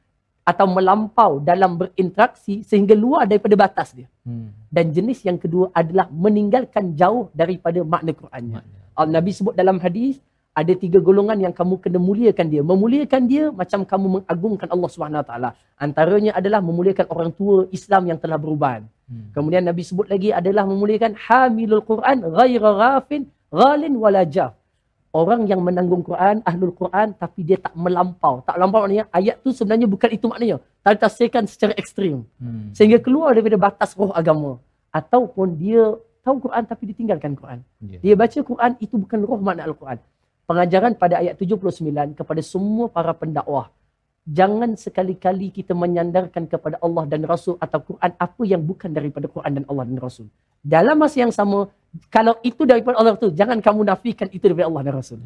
atau melampau dalam berinteraksi sehingga luar daripada batas dia. Hmm. Dan jenis yang kedua adalah meninggalkan jauh daripada makna Qurannya. Al Nabi sebut dalam hadis ada tiga golongan yang kamu kena muliakan dia. Memuliakan dia macam kamu mengagungkan Allah Subhanahu Taala. Antaranya adalah memuliakan orang tua Islam yang telah beruban. Hmm. Kemudian Nabi sebut lagi adalah memuliakan hamilul Quran ghaira ghafin ghalin wala jaf. Orang yang menanggung Quran, ahlul Quran tapi dia tak melampau. Tak melampau maknanya ayat tu sebenarnya bukan itu maknanya. Tapi tafsirkan secara ekstrim. Hmm. Sehingga keluar daripada batas roh agama. Ataupun dia tahu Quran tapi ditinggalkan Quran. Ya. Dia baca Quran itu bukan roh makna Al-Quran. Pengajaran pada ayat 79 kepada semua para pendakwah. Jangan sekali-kali kita menyandarkan kepada Allah dan Rasul atau Quran apa yang bukan daripada Quran dan Allah dan Rasul. Dalam masa yang sama, kalau itu daripada Allah tu, jangan kamu nafikan itu daripada Allah dan Rasul.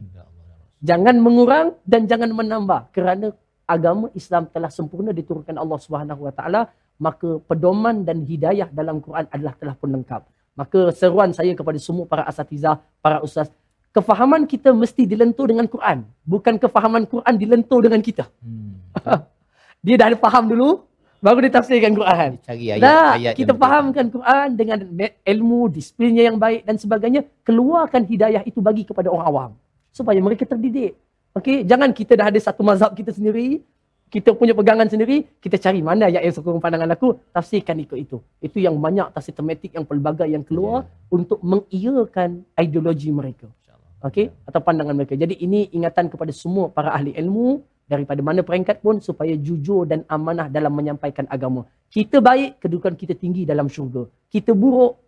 Jangan mengurang dan jangan menambah kerana agama Islam telah sempurna diturunkan Allah Subhanahu Wa Taala maka pedoman dan hidayah dalam Quran adalah telah pun lengkap. Maka seruan saya kepada semua para asatizah, para ustaz, kefahaman kita mesti dilentur dengan Quran, bukan kefahaman Quran dilentur dengan kita. Hmm. [LAUGHS] Dia dah ada faham dulu, baru dia tafsirkan Quran. Cari ayat, Dah, ayat kita fahamkan Quran dengan ilmu, disiplinnya yang baik dan sebagainya, keluarkan hidayah itu bagi kepada orang awam supaya mereka terdidik. Okey, jangan kita dah ada satu mazhab kita sendiri, kita punya pegangan sendiri, kita cari mana ayat yang sokong pandangan aku, tafsirkan ikut itu. Itu yang banyak tafsir tematik yang pelbagai yang keluar untuk mengiyakan ideologi mereka. Okey, atau pandangan mereka. Jadi ini ingatan kepada semua para ahli ilmu daripada mana peringkat pun supaya jujur dan amanah dalam menyampaikan agama. Kita baik, kedudukan kita tinggi dalam syurga. Kita buruk,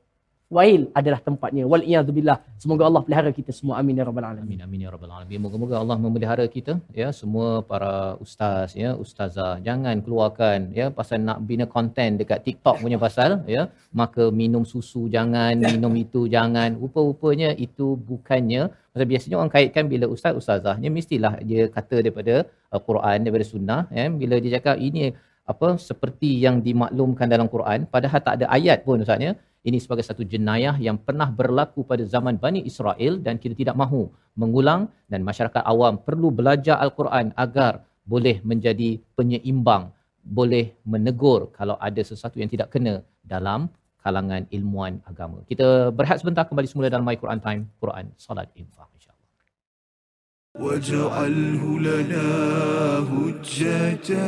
wail adalah tempatnya. Wal billah. Semoga Allah pelihara kita semua. Amin ya rabbal alamin. Amin amin ya rabbal alamin. Moga-moga Allah memelihara kita ya semua para ustaz ya ustazah jangan keluarkan ya pasal nak bina konten dekat TikTok punya pasal ya maka minum susu jangan minum itu jangan rupa-rupanya itu bukannya pasal biasanya orang kaitkan bila ustaz ustazahnya mestilah dia kata daripada uh, Quran daripada sunnah ya bila dia cakap ini apa seperti yang dimaklumkan dalam Quran padahal tak ada ayat pun ustaznya ini sebagai satu jenayah yang pernah berlaku pada zaman Bani Israel dan kita tidak mahu mengulang dan masyarakat awam perlu belajar Al-Quran agar boleh menjadi penyeimbang, boleh menegur kalau ada sesuatu yang tidak kena dalam kalangan ilmuan agama. Kita berehat sebentar kembali semula dalam My Quran Time, Quran, Salat, Infaq. InsyaAllah. واجعله لنا هجتين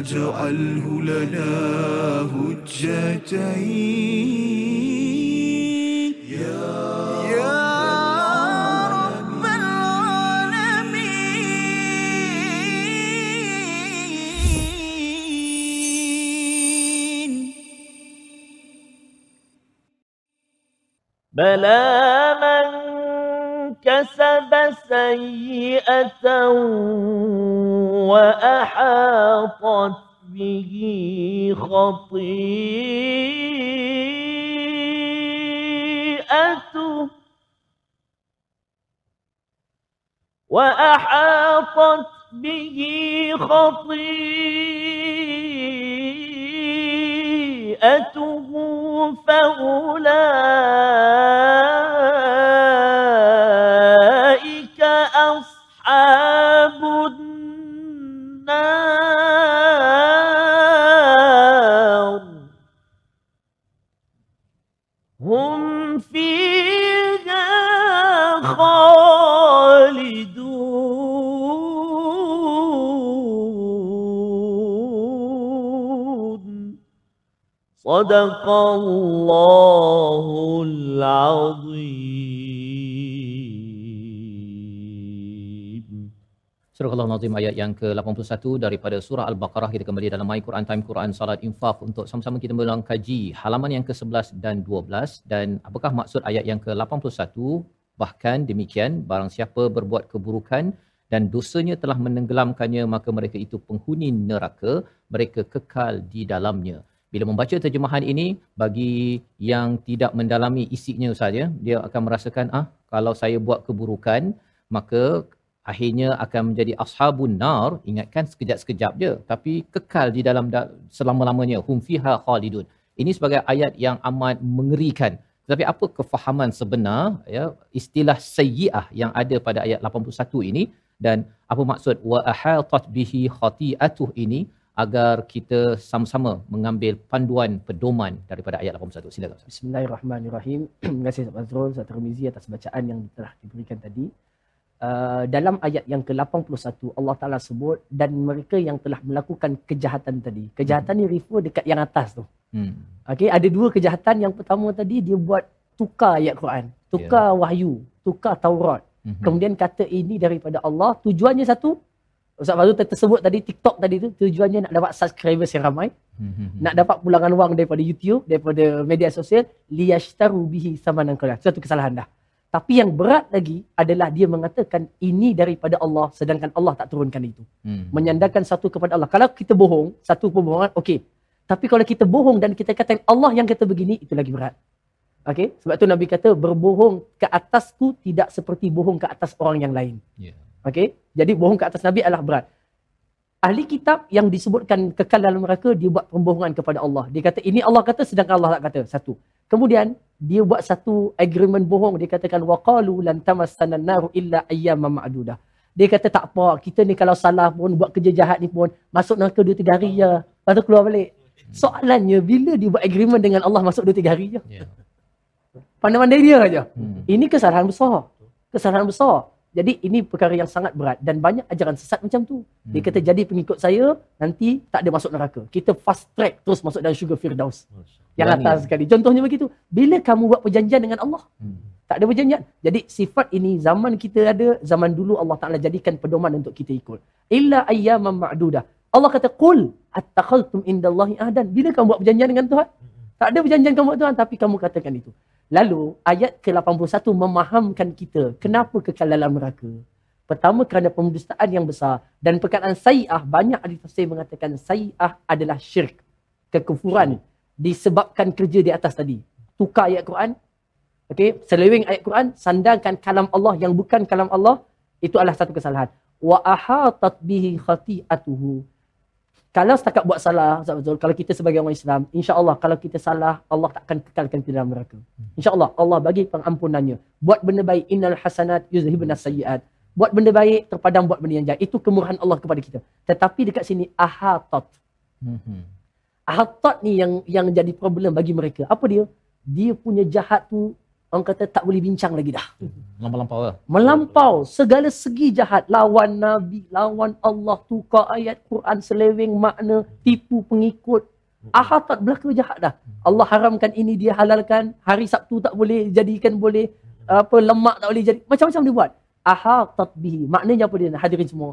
واجعله لنا هجتين. يا رب العالمين. بلى من كسب سيئة وأحاطت به خطيئته وأحاطت به خطيئته فأولئك صدق الله العظيم Surah Al-Nazim ayat yang ke-81 daripada surah Al-Baqarah kita kembali dalam My Quran Time Quran Salat Infaq untuk sama-sama kita mengulang kaji halaman yang ke-11 dan 12 dan apakah maksud ayat yang ke-81 bahkan demikian barang siapa berbuat keburukan dan dosanya telah menenggelamkannya maka mereka itu penghuni neraka mereka kekal di dalamnya bila membaca terjemahan ini bagi yang tidak mendalami isinya ustaz ya dia akan merasakan ah kalau saya buat keburukan maka akhirnya akan menjadi ashabun nar. Ingatkan sekejap-sekejap je tapi kekal di dalam da- selama-lamanya. Hum fiha khalidun. Ini sebagai ayat yang amat mengerikan. Tetapi apa kefahaman sebenar ya istilah sayyi'ah yang ada pada ayat 81 ini? Dan apa maksud? Wa ahatat bihi khati'atuh ini agar kita sama-sama mengambil panduan pedoman daripada ayat 81 silakan Ustaz. Bismillahirrahmanirrahim. [CLEARS THROAT] Terima kasih Ustaz Fazrul, Ustaz Tirmizi atas bacaan yang telah diberikan tadi. Uh, dalam ayat yang ke-81 Allah Taala sebut dan mereka yang telah melakukan kejahatan tadi. Kejahatan ni refer dekat yang atas tu. Hmm. Okey, ada dua kejahatan. Yang pertama tadi dia buat tukar ayat Quran, tukar wahyu, tukar Taurat. Mhm. Kemudian kata ini daripada Allah, tujuannya satu. Ustaz Fazrul ter- tersebut tadi TikTok tadi tu tujuannya nak dapat subscribers yang ramai, Mhm. nak dapat pulangan wang daripada YouTube, daripada media sosial, liyashtaru bihi samanan qalil. Satu kesalahan dah. Tapi yang berat lagi adalah dia mengatakan ini daripada Allah sedangkan Allah tak turunkan itu. Hmm. Menyandarkan satu kepada Allah. Kalau kita bohong, satu pembohongan, okey. Tapi kalau kita bohong dan kita kata Allah yang kata begini, itu lagi berat. Okey? Sebab tu Nabi kata berbohong ke atasku tidak seperti bohong ke atas orang yang lain. Ya. Okey. Jadi bohong ke atas Nabi adalah berat. Ahli kitab yang disebutkan kekal dalam neraka dia buat pembohongan kepada Allah. Dia kata ini Allah kata sedangkan Allah tak kata. Satu. Kemudian dia buat satu agreement bohong. Dia katakan waqalu lan tamassana nar illa ayyaman ma'dudah. Dia kata tak apa, kita ni kalau salah pun buat kerja jahat ni pun masuk neraka 2 3 hari je. Lepas tu keluar balik. Soalannya bila dia buat agreement dengan Allah masuk 2 3 hari je. Ya. Pandai-pandai dia aja. Hmm. Ini kesalahan besar. Kesalahan besar. Jadi ini perkara yang sangat berat dan banyak ajaran sesat macam tu. Dia Hmm. kata jadi pengikut saya nanti tak ada masuk neraka. Kita fast track terus masuk dalam syurga Firdaus. Yang Berani. atas sekali. Contohnya begitu. Bila kamu buat perjanjian dengan Allah, Hmm. tak ada perjanjian. Jadi sifat ini zaman kita ada, zaman dulu Allah Taala jadikan pedoman untuk kita ikut. Illa ayyaman ma'dudah. Allah kata qul attakhaltum indallahi ahdan. Bila kamu buat perjanjian dengan Tuhan? Tak ada perjanjian kamu buat Tuhan tapi kamu katakan itu. Lalu ayat ke-81 memahamkan kita kenapa kekal dalam neraka. Pertama kerana pemdustaan yang besar dan perkataan sayi'ah banyak ahli tafsir mengatakan sayi'ah adalah syirik. Kekufuran disebabkan kerja di atas tadi. Tukar ayat Quran, okey, seleweng ayat Quran, sandarkan kalam Allah yang bukan kalam Allah, itu adalah satu kesalahan. Wa ahatat bihi khati'atuhu. Kalau setakat buat salah, Ustaz Betul, kalau kita sebagai orang Islam, insya-Allah kalau kita salah, Allah tak akan kekalkan kita dalam neraka. Insya-Allah Allah bagi pengampunannya. Buat benda baik, innal hasanat yuzhibun sayyiat. Buat benda baik, terpadam buat benda yang jahat. Itu kemurahan Allah kepada kita. Tetapi dekat sini ahatat. Hmm. Ahatat ni yang yang jadi problem bagi mereka. Apa dia? Dia punya jahat tu orang kata tak boleh bincang lagi dah. Lampau-lampau lah. Melampau segala segi jahat. Lawan Nabi, lawan Allah, tukar ayat Quran seleweng makna, tipu pengikut. Ahatat belaka jahat dah. Allah haramkan ini, dia halalkan. Hari Sabtu tak boleh jadikan boleh. Apa lemak tak boleh jadi. Macam-macam dia buat. Ahatat bihi. Maknanya apa dia hadirin semua?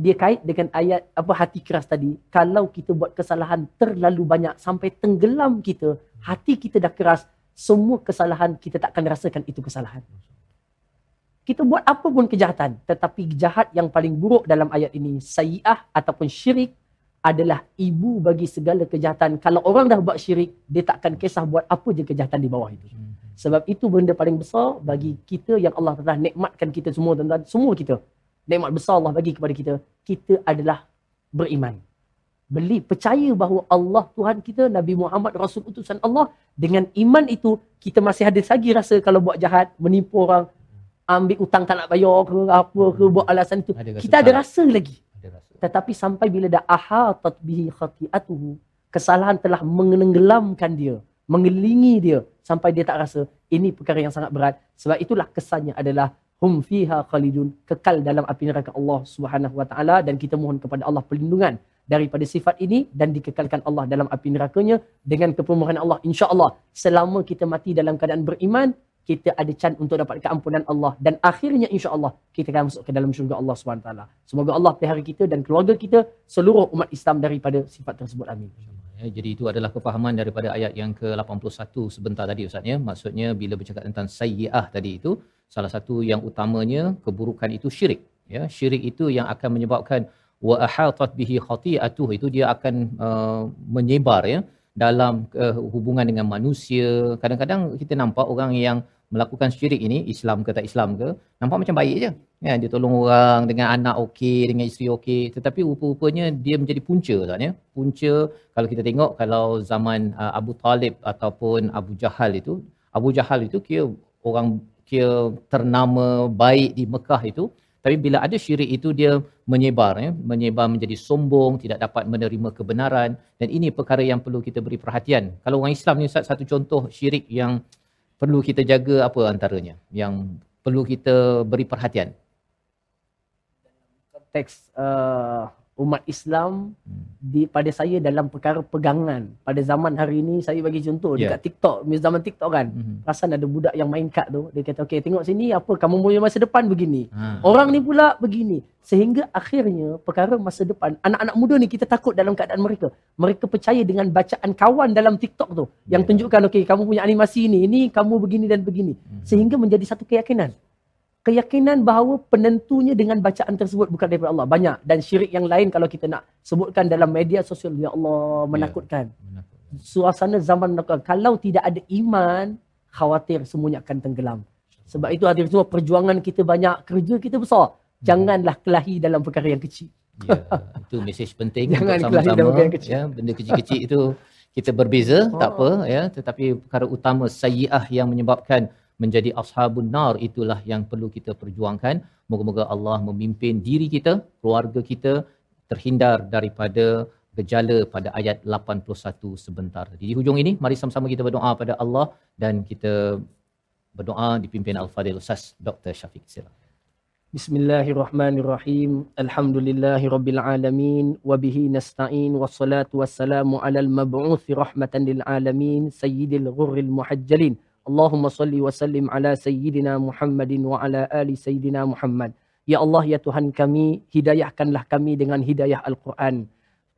Dia kait dengan ayat apa hati keras tadi. Kalau kita buat kesalahan terlalu banyak sampai tenggelam kita, hati kita dah keras, semua kesalahan kita tak akan rasakan itu kesalahan. Kita buat apa pun kejahatan, tetapi jahat yang paling buruk dalam ayat ini, sayi'ah ataupun syirik adalah ibu bagi segala kejahatan. Kalau orang dah buat syirik, dia tak akan kisah buat apa je kejahatan di bawah itu. Sebab itu benda paling besar bagi kita yang Allah telah nikmatkan kita semua tuan-tuan, semua kita. Nikmat besar Allah bagi kepada kita. Kita adalah beriman. Beli percaya bahawa Allah Tuhan kita, Nabi Muhammad Rasul utusan Allah. Dengan iman itu, kita masih ada lagi rasa kalau buat jahat, menipu orang, ambil utang tak nak bayar ke, apa ke, buat alasan itu. Ada Kita ada rasa lagi. Ada rasa. Tetapi sampai bila dah ahatat bihi khati'atuhu, kesalahan telah menenggelamkan dia, mengelilingi dia sampai dia tak rasa. Ini perkara yang sangat berat. Sebab itulah kesannya adalah hum fiha khalidun, kekal dalam api neraka Allah Subhanahu wa taala dan kita mohon kepada Allah perlindungan daripada sifat ini dan dikekalkan Allah dalam api nerakanya dengan kepemurahan Allah insya-Allah selama kita mati dalam keadaan beriman kita ada can untuk dapat keampunan Allah dan akhirnya insya-Allah kita akan masuk ke dalam syurga Allah taala. Semoga Allah pelihara kita dan keluarga kita seluruh umat Islam daripada sifat tersebut. Amin. Ya, jadi itu adalah kefahaman daripada ayat yang ke-81 sebentar tadi Ustaz ya. Maksudnya bila bercakap tentang sayyi'ah tadi itu, salah satu yang utamanya keburukan itu syirik. Ya, syirik itu yang akan menyebabkan wa ahatat bihi khati'atuh. Itu dia akan uh, menyebar ya dalam uh, hubungan dengan manusia. Kadang-kadang kita nampak orang yang melakukan syirik ini Islam ke tak Islam ke nampak macam baik je. Kan dia tolong orang dengan anak okey dengan isteri okey. Tetapi rupa-rupanya dia menjadi punca kan ya. Punca kalau kita tengok kalau zaman uh, Abu Talib ataupun Abu Jahal itu Abu Jahal itu kira orang kira ternama baik di Mekah itu tapi bila ada syirik itu dia menyebar ya. Menyebar menjadi sombong tidak dapat menerima kebenaran. Dan ini perkara yang perlu kita beri perhatian. Kalau orang Islam ni Ustaz satu contoh syirik yang perlu kita jaga apa antaranya? Yang perlu kita beri perhatian? Konteks uh, umat Islam di pada saya dalam perkara pegangan. Pada zaman hari ini saya bagi contoh Ya. dekat TikTok, zaman TikTok kan. Mhm. Perasan ada budak yang main kad tu, dia kata okey tengok sini apa kamu punya masa depan begini. ha. Orang ni pula begini. Sehingga akhirnya perkara masa depan, anak-anak muda ni kita takut dalam keadaan mereka. Mereka percaya dengan bacaan kawan dalam TikTok tu. Yang Ya. tunjukkan, okey kamu punya animasi ni, ini kamu begini dan begini. Mhm. Sehingga menjadi satu keyakinan. Keyakinan bahawa penentunya dengan bacaan tersebut bukan daripada Allah. Banyak. Dan syirik yang lain kalau kita nak sebutkan dalam media sosial, ya Allah menakutkan. Suasana zaman menakutkan. Kalau tidak ada iman, khawatir semuanya akan tenggelam. Sebab itu hadir semua perjuangan kita banyak, kerja kita besar. Janganlah kelahi dalam perkara yang kecil. Ya, itu mesej penting [LAUGHS] Jangan untuk kelahi dalam sama-sama perkara yang kecil. ya, benda kecil-kecil itu kita berbeza tak Oh. apa ya, tetapi perkara utama sayyi'ah yang menyebabkan menjadi ashabun nar itulah yang perlu kita perjuangkan. Moga-moga Allah memimpin diri kita, keluarga kita terhindar daripada gejala pada ayat 81 sebentar. tadi. Di hujung ini mari sama-sama kita berdoa pada Allah dan kita berdoa dipimpin Al-Fadhil Ustaz Dr. Syafiq Silakan. Bismillahirrahmanirrahim. Alhamdulillahi rabbil alamin wa bihi nasta'in wassalatu wassalamu alal mab'uthi rahmatan lil alamin sayyidil ghurril muhajjalin. Allahumma salli wa sallim ala sayyidina Muhammadin wa ala ali sayyidina Muhammad. Ya Allah ya Tuhan kami, hidayahkanlah kami dengan hidayah Al-Quran.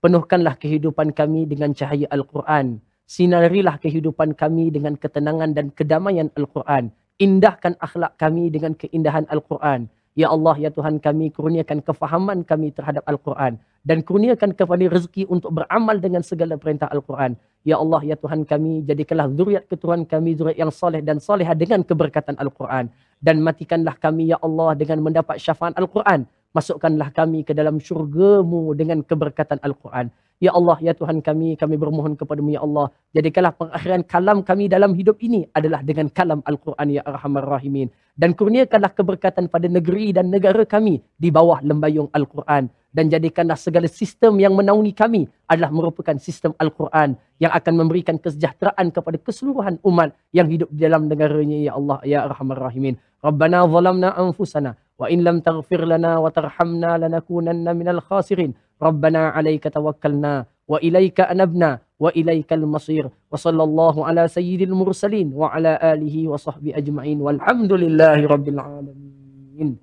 Penuhkanlah kehidupan kami dengan cahaya Al-Quran. Sinarilah kehidupan kami dengan ketenangan dan kedamaian Al-Quran. Indahkan akhlak kami dengan keindahan Al-Quran. Ya Allah, ya Tuhan kami, kurniakan kefahaman kami terhadap Al-Quran. Dan kurniakan kepada rezeki untuk beramal dengan segala perintah Al-Quran. Ya Allah, ya Tuhan kami, jadikanlah zuriat keturunan kami zuriat yang soleh dan solehah dengan keberkatan Al-Quran. Dan matikanlah kami, ya Allah, dengan mendapat syafaat Al-Quran. Masukkanlah kami ke dalam syurgamu dengan keberkatan Al-Quran. Ya Allah, ya Tuhan kami, kami bermohon kepadamu, ya Allah. Jadikanlah pengakhiran kalam kami dalam hidup ini adalah dengan kalam Al-Quran, ya Arhamar Rahimin. Dan kurniakanlah keberkatan pada negeri dan negara kami di bawah lembayung Al-Quran. Dan jadikanlah segala sistem yang menaungi kami adalah merupakan sistem Al-Quran yang akan memberikan kesejahteraan kepada keseluruhan umat yang hidup di dalam negaranya, ya Allah, ya Arhamar Rahimin. Rabbana zalamna anfusana wa in lam taghfir lana wa tarhamna lanakunanna minal khasirin. Rabbana alayka tawakkalna wa ilayka anabna wa ilaykal masir. Wa sallallahu ala sayyidil mursalin wa ala alihi wa sahbihi ajma'in. Walhamdulillahi rabbil alamin.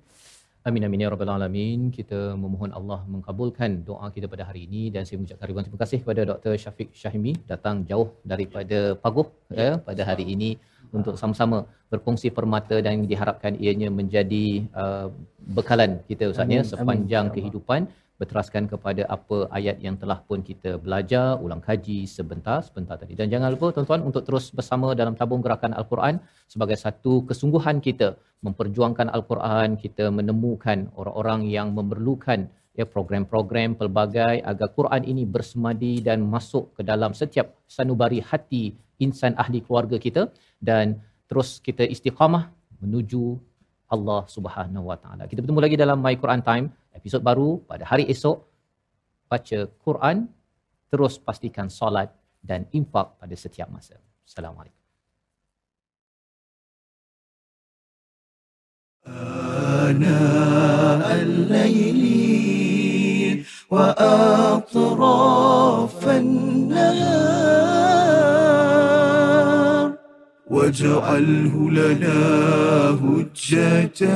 Amin amin ya rabbal alamin. Kita memohon Allah mengkabulkan doa kita pada hari ini dan saya mengucapkan ribuan terima kasih kepada Dr. Syafiq Syahimi datang jauh daripada Paguh ya pada hari ini untuk sama-sama berkongsi permata dan diharapkan ianya menjadi uh, bekalan kita Ustaz ya Amin, sepanjang amin. kehidupan. Berteraskan kepada apa ayat yang telah pun kita belajar ulang kaji sebentar sebentar tadi. Dan jangan lupa tuan-tuan untuk terus bersama dalam tabung gerakan al-Quran sebagai satu kesungguhan kita memperjuangkan al-Quran kita menemukan orang-orang yang memerlukan ya program-program pelbagai agar Quran ini bersemadi dan masuk ke dalam setiap sanubari hati insan ahli keluarga kita dan terus kita istiqamah menuju Allah Subhanahu Wa Taala. Kita bertemu lagi dalam My Quran Time episod baru pada hari esok. Baca Quran, terus pastikan solat dan infak pada setiap masa. Assalamualaikum. آناء الليل وأطراف النهار واجعله لنا هجتين.